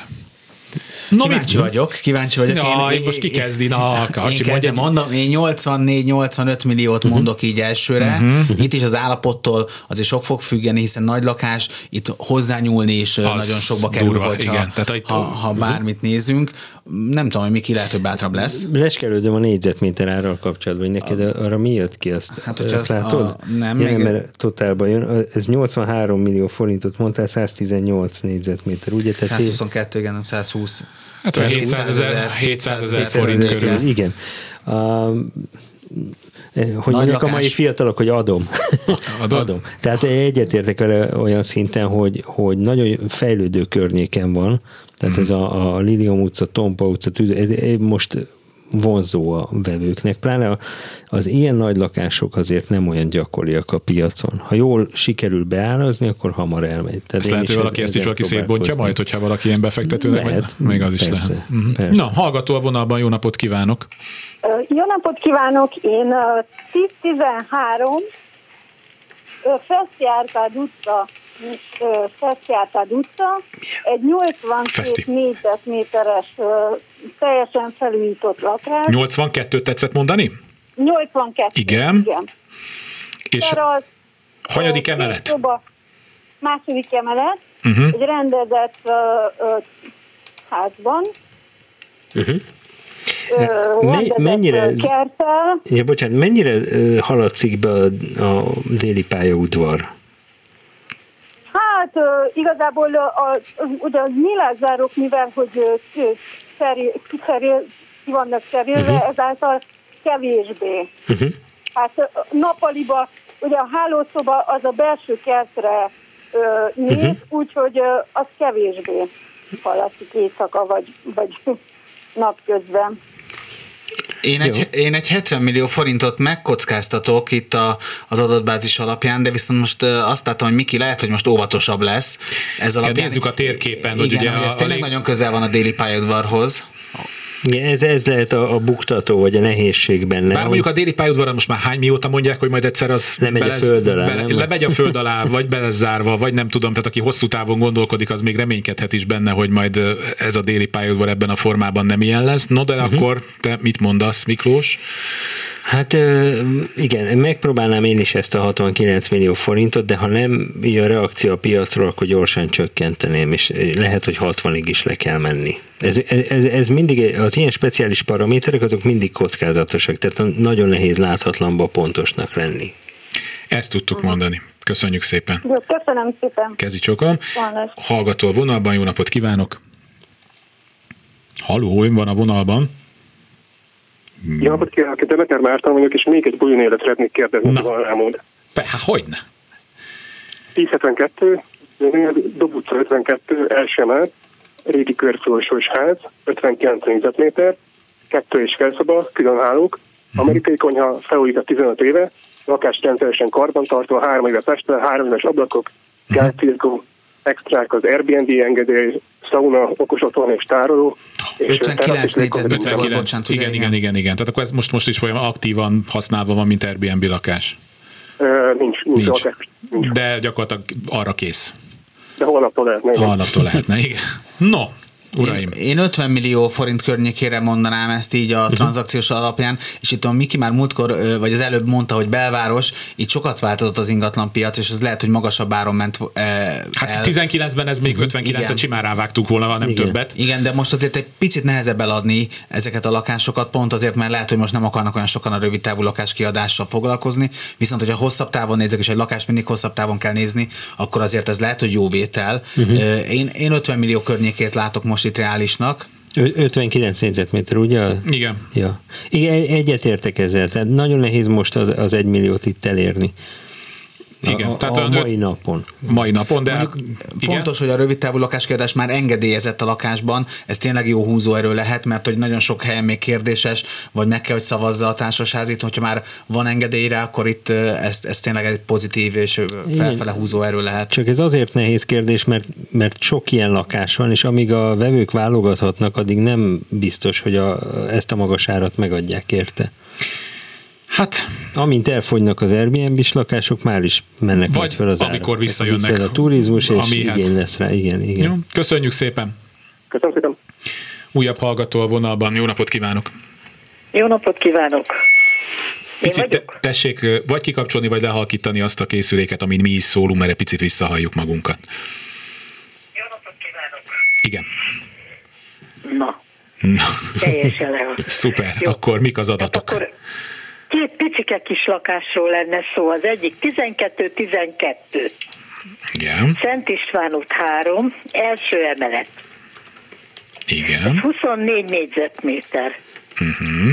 No, kíváncsi mit? vagyok, kíváncsi vagyok. Ja, én most kikezdi, na, én Karcsi, kezdem, mondom, én 84-85 milliót Mhm. mondok így elsőre. Uh-huh. Itt is az állapottól azért sok fog függeni, hiszen nagy lakás, itt hozzányúlni is az nagyon sokba kerül, durva, hogyha, igen. Tehát itt- ha, ha bármit nézünk. Nem tudom, hogy Miki lehet, hogy bátrabb lesz. Leskelődöm a négyzetméter árral kapcsolatban, hogy neked arra mi jött ki? Azt, Hát, hogyha azt azt látod? a- nem, ja, még- mert totálban jön. Ez 83 millió forintot mondtál, 118 négyzetméter, ugye? Tehát 122, igen, nem 120. Hát olyan 700 ezer, 700 ezer forint Ezek- körül. Igen. Um, hogy mondják a mai fiatalok, hogy adom. Adod? adom. Tehát egyetértek vele olyan szinten, hogy, hogy nagyon fejlődő környéken van, tehát Mhm. ez a, a Lilium utca, Tompa utca, Tüdő, ez, ez most vonzó a vevőknek, pláne a- az ilyen nagy lakások azért nem olyan gyakoriak a piacon. Ha jól sikerül beárazni, akkor hamar elmegy. Tehát Ezt lehet, hogy is valaki ezt is valaki szétbontja majd, hogyha valaki ilyen befektetőnek, Lehet, vagy még az is persze, lehet. Mhm. persze. Na, hallgató a vonalban, jó napot kívánok! Jó napot kívánok! Én ö, 10-13 ö, Fesztiártád utca, ö, Fesztiártád utca, egy 82 Feszti. négyzetméteres teljesen felújított lakás. 82 tetszett mondani? 82. Igen. igen. És Terassz, hanyadik emelet? Szoba, második emelet, Uh-huh. egy rendezett ö, házban. Uh-huh. Ö, Me- mennyire kerttel. Ja, bocsánat, mennyire haladszik be a, a déli pályaudvar? Igazából a, ugye a nyilászárok, mivel hogy cserél, kicserél, ki vannak cserélve, uh-huh. ezáltal kevésbé. Uh-huh. Hát nappaliba, ugye a hálószoba az a belső kertre néz, uh-huh. úgyhogy az kevésbé hallatszik éjszaka vagy, vagy napközben. Én egy, én egy 70 millió forintot megkockáztatok itt a, az adatbázis alapján, de viszont most azt látom, hogy Miki lehet, hogy most óvatosabb lesz. Ez alapján. nézzük a térképen, hogy Igen, ugye hogy ez a- a tényleg lég- nagyon közel van a déli pályaudvarhoz. Igen, ez, ez lehet a, a buktató, vagy a nehézség benne. Bár hogy- mondjuk a déli pályaudvaron most már hány mióta mondják, hogy majd egyszer az Lemegy a belez- föld alá, bele, nem? lemegy a föld alá, vagy be lesz zárva, vagy nem tudom, tehát aki hosszú távon gondolkodik, az még reménykedhet is benne, hogy majd ö, ez a déli pályaudvar ebben a formában nem ilyen lesz. No, de uh-huh. akkor te mit mondasz, Miklós? Hát igen, megpróbálnám én is ezt a 69 millió forintot, de ha nem jön reakció a piacról, akkor gyorsan csökkenteném, és lehet, hogy 60-ig is le kell menni. Ez, ez, ez mindig, az ilyen speciális paraméterek, azok mindig kockázatosak, tehát nagyon nehéz láthatlanba pontosnak lenni. Ezt tudtuk mondani. Köszönjük szépen. Jó, köszönöm szépen. Kezi csokolom. Van Hallgató a vonalban, jó napot kívánok. Haló, ön van a vonalban. Jó napot kívánok, itt Demeter Márton vagyok, és még egy bulinélet szeretnék kérdezni, ha van rámód. Hát hogyne? 1072, Dob utca 52, első emelet, régi körfolyosós ház, 59 négyzetméter, kettő és felszoba, különhálók, amerikai konyha, felújített 15 éve, lakás rendszeresen karbantartó, három éve festve, három éves ablakok, gázcirkó, extrák az Airbnb engedély, sauna, okos otthon és tároló. És 59 terassz és légkondicionáló. négyzetméter volt, 59, bocsánat, igen, igen, igen, igen. Tehát akkor ez most, most is folyam aktívan használva van, mint Airbnb lakás. Ö, Nincs, nincs, Nincs. lakás, De gyakorlatilag arra kész. de holnaptól lehetne. igen. Holnaptól lehetne, igen. No, uraim. Én, én 50 millió forint környékére mondanám ezt így a uh-huh. tranzakciós alapján, és itt a Miki már múltkor, vagy az előbb mondta, hogy belváros, itt sokat változott az ingatlan piac, és ez lehet, hogy magasabb áron ment Hát el. 19-ben ez még 59-et Igen. simán rávágtuk volna, ha nem Igen. többet. Igen, de most azért egy picit nehezebb eladni ezeket a lakásokat, pont azért, mert lehet, hogy most nem akarnak olyan sokan a rövid távú lakáskiadással foglalkozni, viszont hogyha hosszabb távon nézek, és egy lakást mindig hosszabb távon kell nézni, akkor azért ez lehet, hogy jó vétel. Mhm. Uh-huh. Én, én 50 millió környékét látok most itt reálisnak. Ö- 59 négyzetméter, ugye? Igen. Ja. Igen, egy- egyetértek ezzel. Tehát nagyon nehéz most az, az egy milliót itt elérni. Igen, A, tehát a mai napon. Mai napon, de Mondjuk fontos, hogy a rövid távú lakáskiadás már engedélyezett a lakásban, ez tényleg jó húzóerő lehet, mert hogy nagyon sok helyen még kérdéses, vagy meg kell, hogy szavazza a társasházit, hogyha már van engedély rá, akkor itt ö, ez, ez tényleg egy pozitív és ö, felfele húzóerő lehet. Csak ez azért nehéz kérdés, mert, mert sok ilyen lakás van, és amíg a vevők válogathatnak, addig nem biztos, hogy a, ezt a magas árat megadják érte. Hát... Amint elfogynak az Airbnb-s lakások, már is mennek Vagy majd fel az árak. amikor visszajönnek. Visszajön a turizmus, és Ami hát- igény lesz rá. Igen, igen. Jó, köszönjük szépen. Köszönöm szépen. újabb hallgató a vonalban. Jó napot kívánok! Jó napot kívánok! Picit te, tessék vagy kikapcsolni, vagy lehalkítani azt a készüléket, amin mi is szólunk, mert egy picit visszahalljuk magunkat. Jó napot kívánok! Igen. Na, Na. teljesen le. Szuper, Jó. akkor mik az adatok? Akkor két picike kis lakásról lenne szó. Az egyik 12-12. Igen. Szent István út 3, első emelet. Igen. Ez 24 négyzetméter. Uh-huh.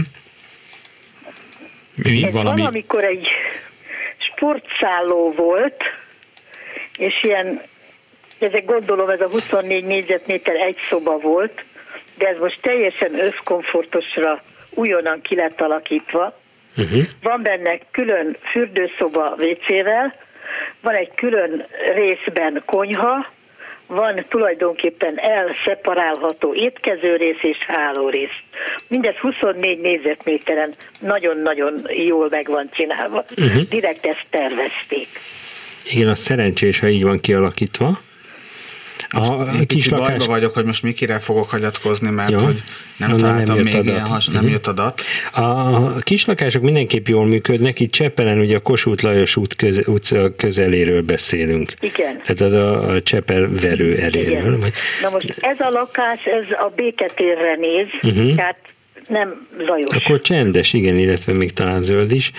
Mi, Ez valami... valamikor egy sportszálló volt, és ilyen, ezek gondolom ez a 24 négyzetméter egy szoba volt, de ez most teljesen összkomfortosra újonnan ki lett alakítva. Uh-huh. Van benne külön fürdőszoba WC-vel, van egy külön részben konyha, van tulajdonképpen elszeparálható étkezőrész és hálórész. Mindez 24 négyzetméteren nagyon-nagyon jól meg van csinálva. Mhm. Direkt ezt tervezték. Igen, az szerencsés, ha így van kialakítva. Most a egy kis lakás... bajba vagyok, hogy most mikire fogok hagyatkozni, mert Jó. hogy nem Onnan találtam nem még jött ilyen adat. has, nem Mhm. jött adat. A kislakások mindenképp jól működnek, itt Csepelen ugye a Kossuth Lajos út köze, utca közeléről beszélünk. Igen. Tehát az a, a Csepel verő eléről. Vagy, Na most ez a lakás, ez a béketérre néz, Mhm. tehát nem zajos. akkor csendes, igen, illetve még talán zöld is.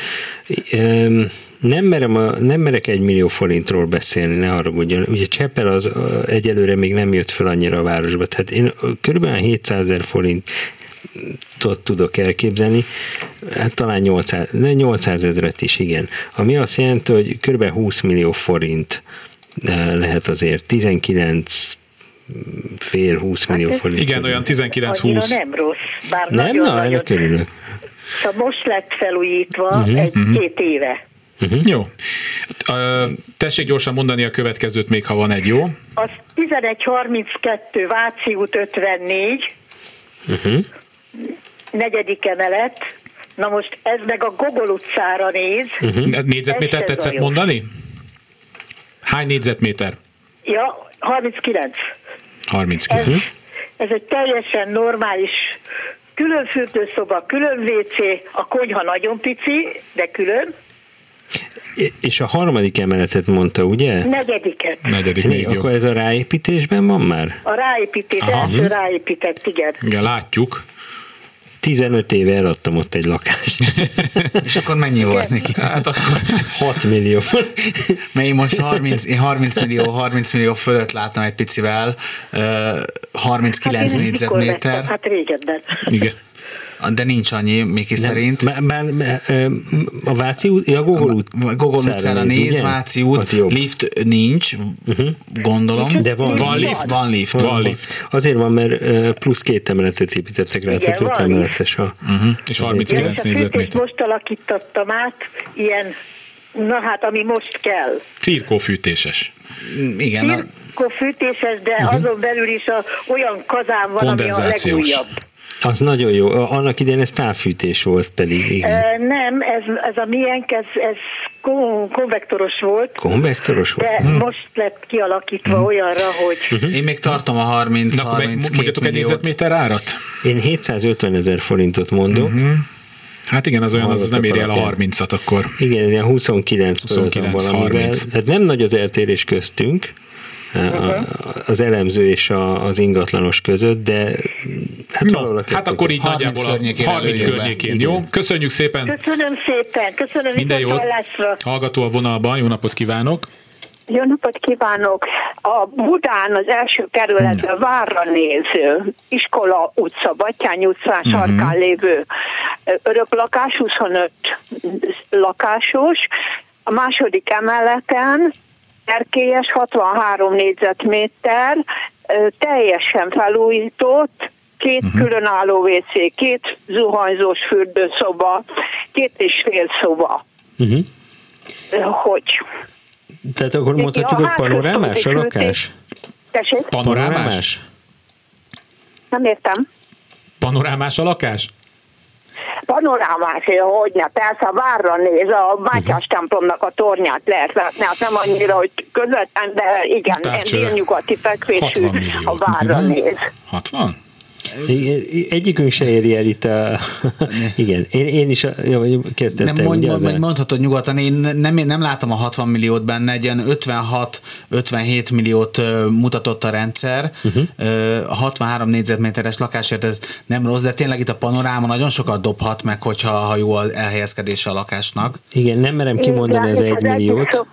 Ehm, Nem, merem a, nem merek egy millió forintról beszélni, ne haragudjon. Ugye Csepel az egyelőre még nem jött fel annyira a városba. Tehát én körülbelül 700 ezer forint tudok elképzelni, hát talán 800, de 800 ezeret is, igen. Ami azt jelenti, hogy kb. 20 millió forint eh, lehet azért, 19 fél 20 millió forint. Igen, olyan Annyira 19-20. nem rossz. Bár Nem? nagyon, Na, nagyon, ennek örülök. Szóval most lett felújítva Mhm, egy mhm. két éve. Uh-huh. Jó. Tessék gyorsan mondani a következőt még, ha van egy jó. Az 1132 Váci út 54, Uh-huh. negyedik emelet. Na most ez meg a Gogol utcára néz. Uh-huh. Négyzetméter Ez tetszett mondani? Hány négyzetméter? Ja, 39. 39. Ez, ez egy teljesen normális külön fürdőszoba, külön WC, a konyha nagyon pici, de külön. És a harmadik emeletet mondta, ugye? Negyediket. Negyedik, még akkor ez a ráépítésben van már? A ráépítés, Aha. első ráépített, igen. Igen, látjuk. 15 éve eladtam ott egy lakást. És akkor mennyi volt neki? Hát akkor 6 millió. Mert én most 30, én 30 millió, 30 millió fölött láttam egy picivel, ö, 39 Hát négyzetméter? Hát régebben. Igen. De nincs annyi Miki szerint. Bár, bár, ö, a Váci út, a Gogol út. Gogol utcára néz, ugye? Váci út, lift nincs, gondolom. De van, van lift. Van lift. Van lift. Azért van, mert plusz két emeletet építettek rá, Igen, tehát van. emeletes a... Uh-huh. És Ja, 39 és a fűtést négyzetméter. most alakítottam át, ilyen, na hát ami most kell. Cirkófűtéses. Igen, a, Akkor fűtéses, de Mhm. azon belül is a, olyan kazán van, ami a legújabb. Az nagyon jó. Annak idején ez távfűtés volt pedig, igen. E, nem, ez, ez a miénk, ez, ez kon- konvektoros volt, Konvektoros volt? de most lett kialakítva olyanra, hogy én még tartom a 30 Na, akkor meg 32 mondjatok egy milliót. négyzetméter árat? Én 750 ezer forintot mondok. Uh-huh. Hát igen, az olyan, az, az nem éri el a alapján. 30-at akkor. Igen, ez ilyen 29, 29, 29 valamivel. 30. Tehát nem nagy az eltérés köztünk, az elemző és a, az ingatlanos között, de hát valahol a Hát akkor így 30 nagyjából a környékén 30 előjön be. környékén. Jó, köszönjük szépen. köszönöm szépen, köszönöm Minden jót. viszontlátásra. Hallgató a vonalban, jó napot kívánok. Jó napot kívánok! A Budán az első kerületben várra néző iskola utca, Batyány utcán Mhm. sarkán lévő ö, öröklakás, 25 lakásos, a második emeleten erkélyes 63 négyzetméter, teljesen felújított, két Mhm. uh-huh. különálló WC, két zuhanyzós fürdőszoba, két és fél szoba. Uh-huh. Hogy? Tehát akkor mondhatjuk, a hogy panorámás a lakás? Tessék? Panorámás? Nem értem. Panorámás a lakás? Panorámás, hogy ne, persze a várra néz, a Mátyás templomnak a tornyát lehet látni, hát nem annyira, hogy közvetlen, de igen, délnyugati fekvésű 60 millió. a várra Mhm. néz. 60? Egyikünk se éri el itt a... Igen, én, én is ja, kezdtem. Nem mond, mond, mond, mondhatod nyugodtan, én nem, nem látom a 60 milliót benne, egy ilyen 56-57 milliót mutatott a rendszer, uh-huh. a 63 négyzetméteres lakásért ez nem rossz, de tényleg itt a panoráma nagyon sokat dobhat meg, hogyha ha jó az elhelyezkedése a lakásnak. Igen, nem merem kimondani az egy milliót.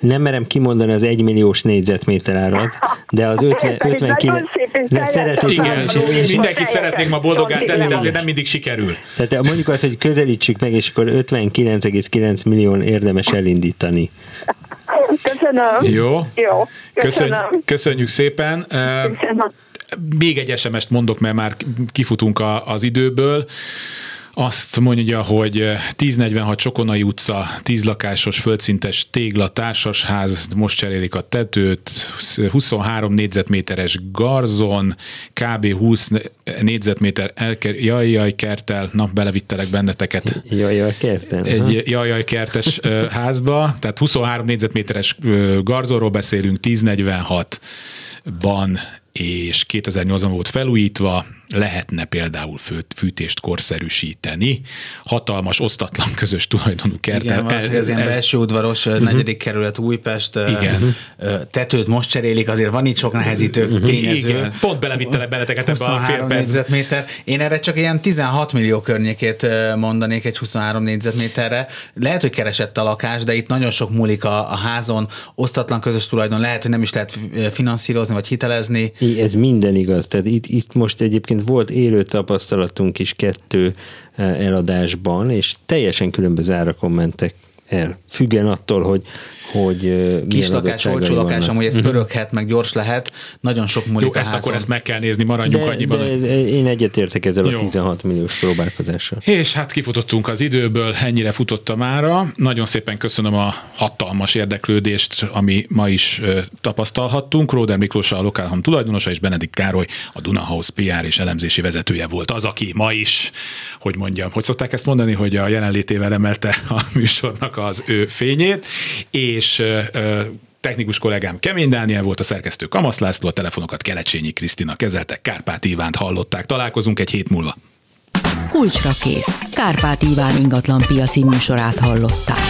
Nem merem kimondani az egymilliós négyzetméter árat, de az 50, 59... De szeretnék, Igen, mindenkit szeretnék ma boldogán tenni, de azért nem mindig sikerül. Tehát mondjuk azt, hogy közelítsük meg, és akkor 59,9 millió érdemes elindítani. Köszönöm. Jó. Jó. Köszönöm. Köszönjük szépen. Köszönöm. Még egy SMS-t mondok, mert már kifutunk az időből. Azt mondja, hogy 1046 Csokonai utca, 10 lakásos földszintes tégla társasház, most cserélik a tetőt, 23 négyzetméteres garzon, kb. 20 négyzetméter elker, jaj, jaj, kertel, na, belevittelek benneteket. Jaj, jaj, kertel. Egy jaj, jaj, kertes házba, tehát 23 négyzetméteres garzonról beszélünk, 1046-ban és 2008-ban volt felújítva, lehetne például fűtést korszerűsíteni. Hatalmas, osztatlan közös tulajdonú kert. Igen, ez, ez, ilyen belső udvaros, uh-huh. negyedik kerület Újpest. Igen. Tetőt most cserélik, azért van itt sok nehezítő uh-huh. tényező. Igen. Pont belevittelek benneteket ebbe a fél négyzetméter. Én erre csak ilyen 16 millió környékét mondanék egy 23 négyzetméterre. Lehet, hogy keresett a lakás, de itt nagyon sok múlik a, a házon, osztatlan közös tulajdon, lehet, hogy nem is lehet finanszírozni vagy hitelezni. Ez minden igaz. Tehát itt, itt most egyébként egyébként volt élő tapasztalatunk is kettő eh, eladásban, és teljesen különböző árakon mentek el. Függen attól, hogy hogy Kis lakás, olcsó lakás, amúgy ez uh-huh. pöröghet, meg gyors lehet, nagyon sok múlik Jó, a ezt akkor ezt meg kell nézni, maradjunk de, annyiban. De ez, én egyetértek ezzel Jó. a 16 milliós próbálkozással. És hát kifutottunk az időből, ennyire futott a mára. Nagyon szépen köszönöm a hatalmas érdeklődést, ami ma is tapasztalhattunk. Róder Miklós a Lokálham tulajdonosa és Benedikt Károly a Dunahouse PR és elemzési vezetője volt az, aki ma is, hogy mondjam, hogy szokták ezt mondani, hogy a jelenlétével emelte a műsornak az ő fényét, és és technikus kollégám Kemény Dániel volt, a szerkesztő Kamasz László, a telefonokat Kelecsényi Krisztina kezelte, Kárpát Ivánt hallották. Találkozunk egy hét múlva. Kulcsra kész. Kárpát Iván ingatlan piaci műsorát hallották.